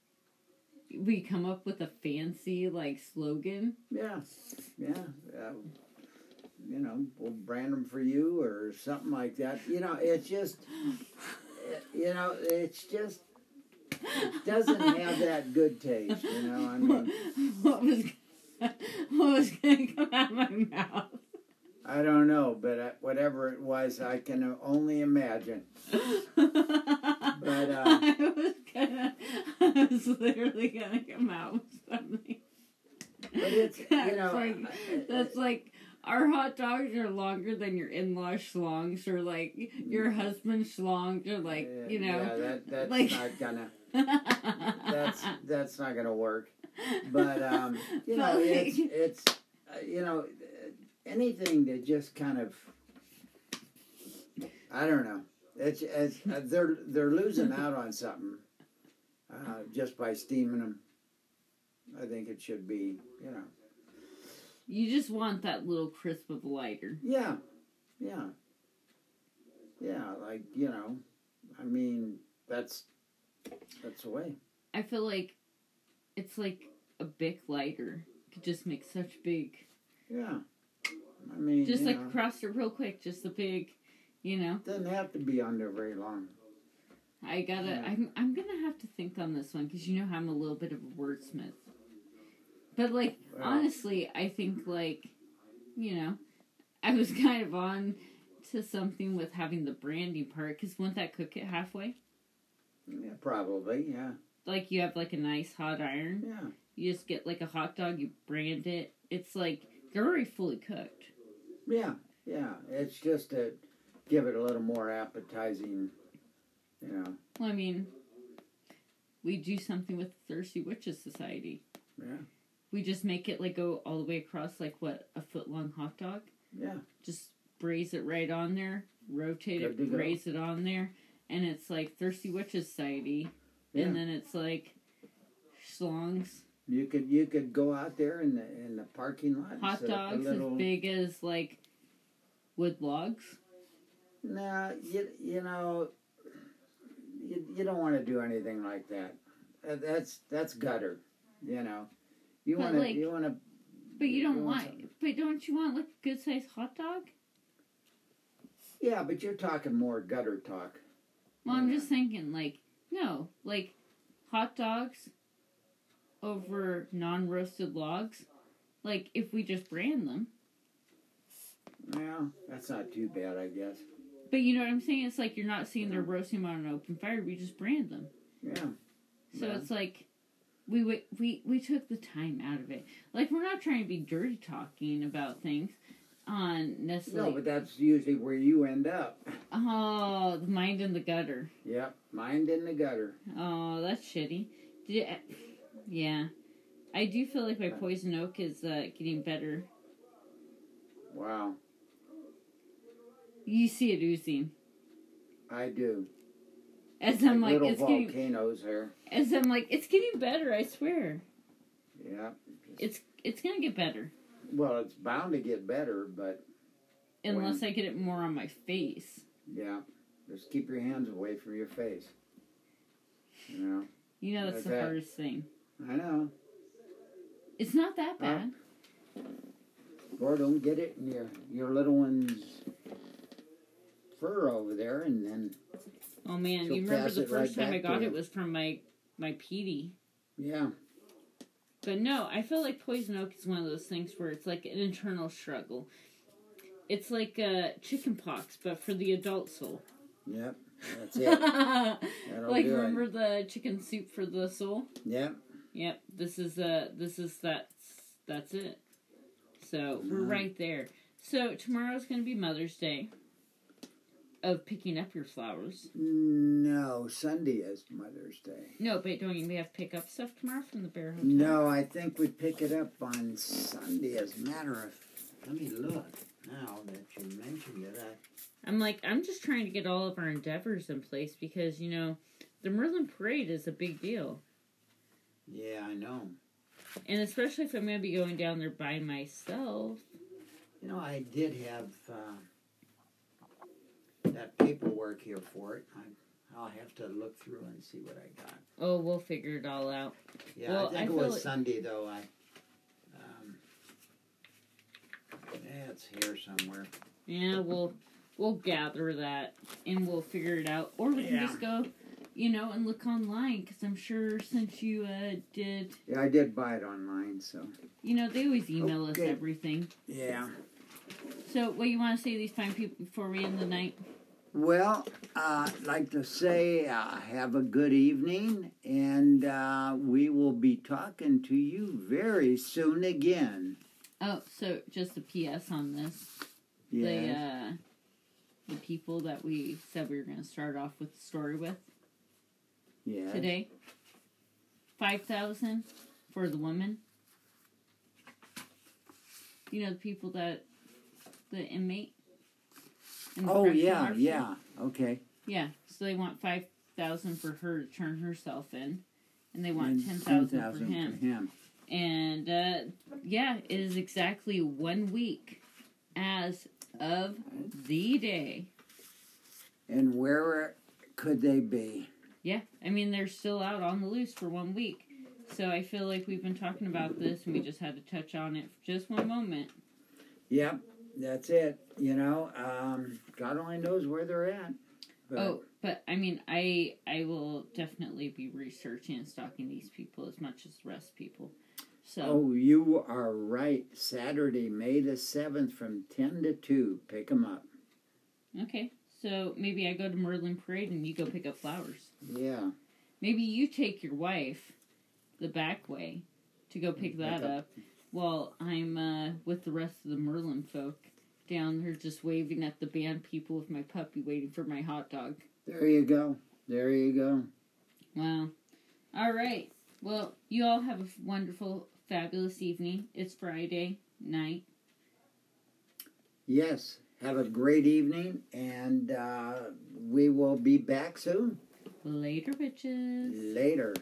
we come up with a fancy like slogan. Yeah, yeah. Uh, you know, we'll brand them for you or something like that. You know, it's just, *gasps* you know, it's just *laughs* doesn't have that good taste. You know, I mean, *laughs* what was what was gonna come out of my mouth? I don't know, but whatever it was, I can only imagine. but *laughs* uh, I was gonna, I was literally gonna come out with something. But it's you That's know, like that's like our hot dogs are longer than your in-law schlongs, or like your husband's schlongs, or like yeah, you yeah, know. that that's like- not gonna *laughs* that's that's not gonna work. But um, you know, it's it's uh, you know anything that just kind of I don't know. It's, it's uh, they're they're losing out on something uh, just by steaming them. I think it should be you know you just want that little crisp of lighter. yeah yeah yeah like you know I mean that's that's the way I feel like it's like a big lighter could just make such big, yeah I mean just like know, across it real quick, just a big, you know. doesn't have to be on there very long. I gotta. Yeah. I'm. I'm gonna have to think on this one because you know how I'm a little bit of a wordsmith. But like Well. honestly, I think like, you know, I was *laughs* kind of on to something with having the branding part because wouldn't that cook it halfway? Yeah, probably. Yeah. Like you have like a nice hot iron. Yeah. You just get like a hot dog, you brand it. It's like you're already fully cooked. Yeah. Yeah. It's just to give it a little more appetizing. You know. Well, I mean, we do something with the Thirsty Witches Society. Yeah. We just make it like go all the way across, like what a foot long hot dog. Yeah. Just braise it right on there, rotate Good it, go. braise it on there, and it's like Thirsty Witches Society, Yeah. and then it's like schlongs, You could you could go out there in the in the parking lot. hot dogs little, as big as like wood logs. No, you you know, you, you don't want to do anything like that. Uh, That's that's gutter. You know, you want to like- you want to. But you don't You want want, but don't you want like a good sized hot dog? Yeah, but you're talking more gutter talk. Well, I'm Yeah. just thinking, like, no, like hot dogs over non roasted logs. Like, if we just brand them. Well, that's not too bad, I guess. But you know what I'm saying? It's like you're not seeing they're roasting them on an open fire. We just brand them. Yeah. So Yeah. it's like we we we took the time out of it. Like we're not trying to be dirty talking about things on No, but that's usually where you end up. oh, the mind in the gutter. Yep, mind in the gutter. Oh, that's shitty. Did it, yeah, I do feel like my poison oak is uh, getting better. Wow, You see it oozing. I do. As I'm like, little it's getting. volcanoes there. As I'm like, it's getting better. I swear, Yeah. it's it's gonna get better Well, it's bound to get better, but unless I get it more on my face. yeah, just keep your hands away from your face. You know. You know that's the that. hardest thing. I know. It's not that bad. Or don't get it in your your little one's fur over there, and then Oh man, you remember the it right first time I got it was from my my PD. yeah, But no, I feel like poison oak is one of those things where it's like an internal struggle. It's like uh, chicken pox, but for the adult soul. yep, that's it. *laughs* Like remember it. the chicken soup for the soul? Yep. Yep. This is uh this is that's that's it. So we're Mhm. right there. So tomorrow's gonna be Mother's Day. Of picking up your flowers. No, Sunday is Mother's Day. No, but don't you we have to pick up stuff tomorrow from the Bear Hotel? No, I think we pick it up on Sunday. As a matter of, let me look now that you mentioned it. I, I'm like, I'm just trying to get all of our endeavors in place because, you know, the Merlin Parade is a big deal. yeah, I know. And especially if I'm going to be going down there by myself. You know, I did have uh, that paperwork here for it. I, I'll have to look through and see what I got. Oh, we'll figure it all out. Yeah, Well, I think I it was like- Sunday though. I, um, yeah, it's here somewhere. Yeah, we'll we'll gather that and we'll figure it out. Or we can Yeah. just go, you know, and look online because I'm sure since you uh, did, Yeah, I did buy it online, so you know, they always email us everything. yeah. So, what you want to say these fine people before we end the night? Well, uh, I'd like to say uh, have a good evening, and uh, we will be talking to you very soon again. Oh, so just a PS on this. Yeah. the uh, the people that we said we were going to start off with the story with yes. today. Five thousand for the women. You know the people that the inmate. Oh yeah, yeah. Okay. yeah. So they want five thousand for her to turn herself in, and they want And ten thousand for him. For him. And uh, yeah, it is exactly one week as of the day. And where could they be? Yeah, I mean they're still out on the loose for one week. So I feel like we've been talking about this and we just had to touch on it for just one moment. Yep, that's it. You know, um, God only knows where they're at. But, Oh, but I mean I I will definitely be researching and stalking these people as much as the rest people. So oh, you are right. Saturday, May the seventh, from ten to two. Pick them up. Okay. So maybe I go to Merlin Parade and you go pick up flowers. Yeah. Maybe you take your wife the back way to go pick that Pick up. up while I'm uh, with the rest of the Merlin folk down there just waving at the band people with my puppy waiting for my hot dog. There you go. There you go. Wow. All right. Well, you all have a wonderful, fabulous evening. It's Friday night. Yes. Have a great evening, and uh, we will be back soon. Later, bitches. Later.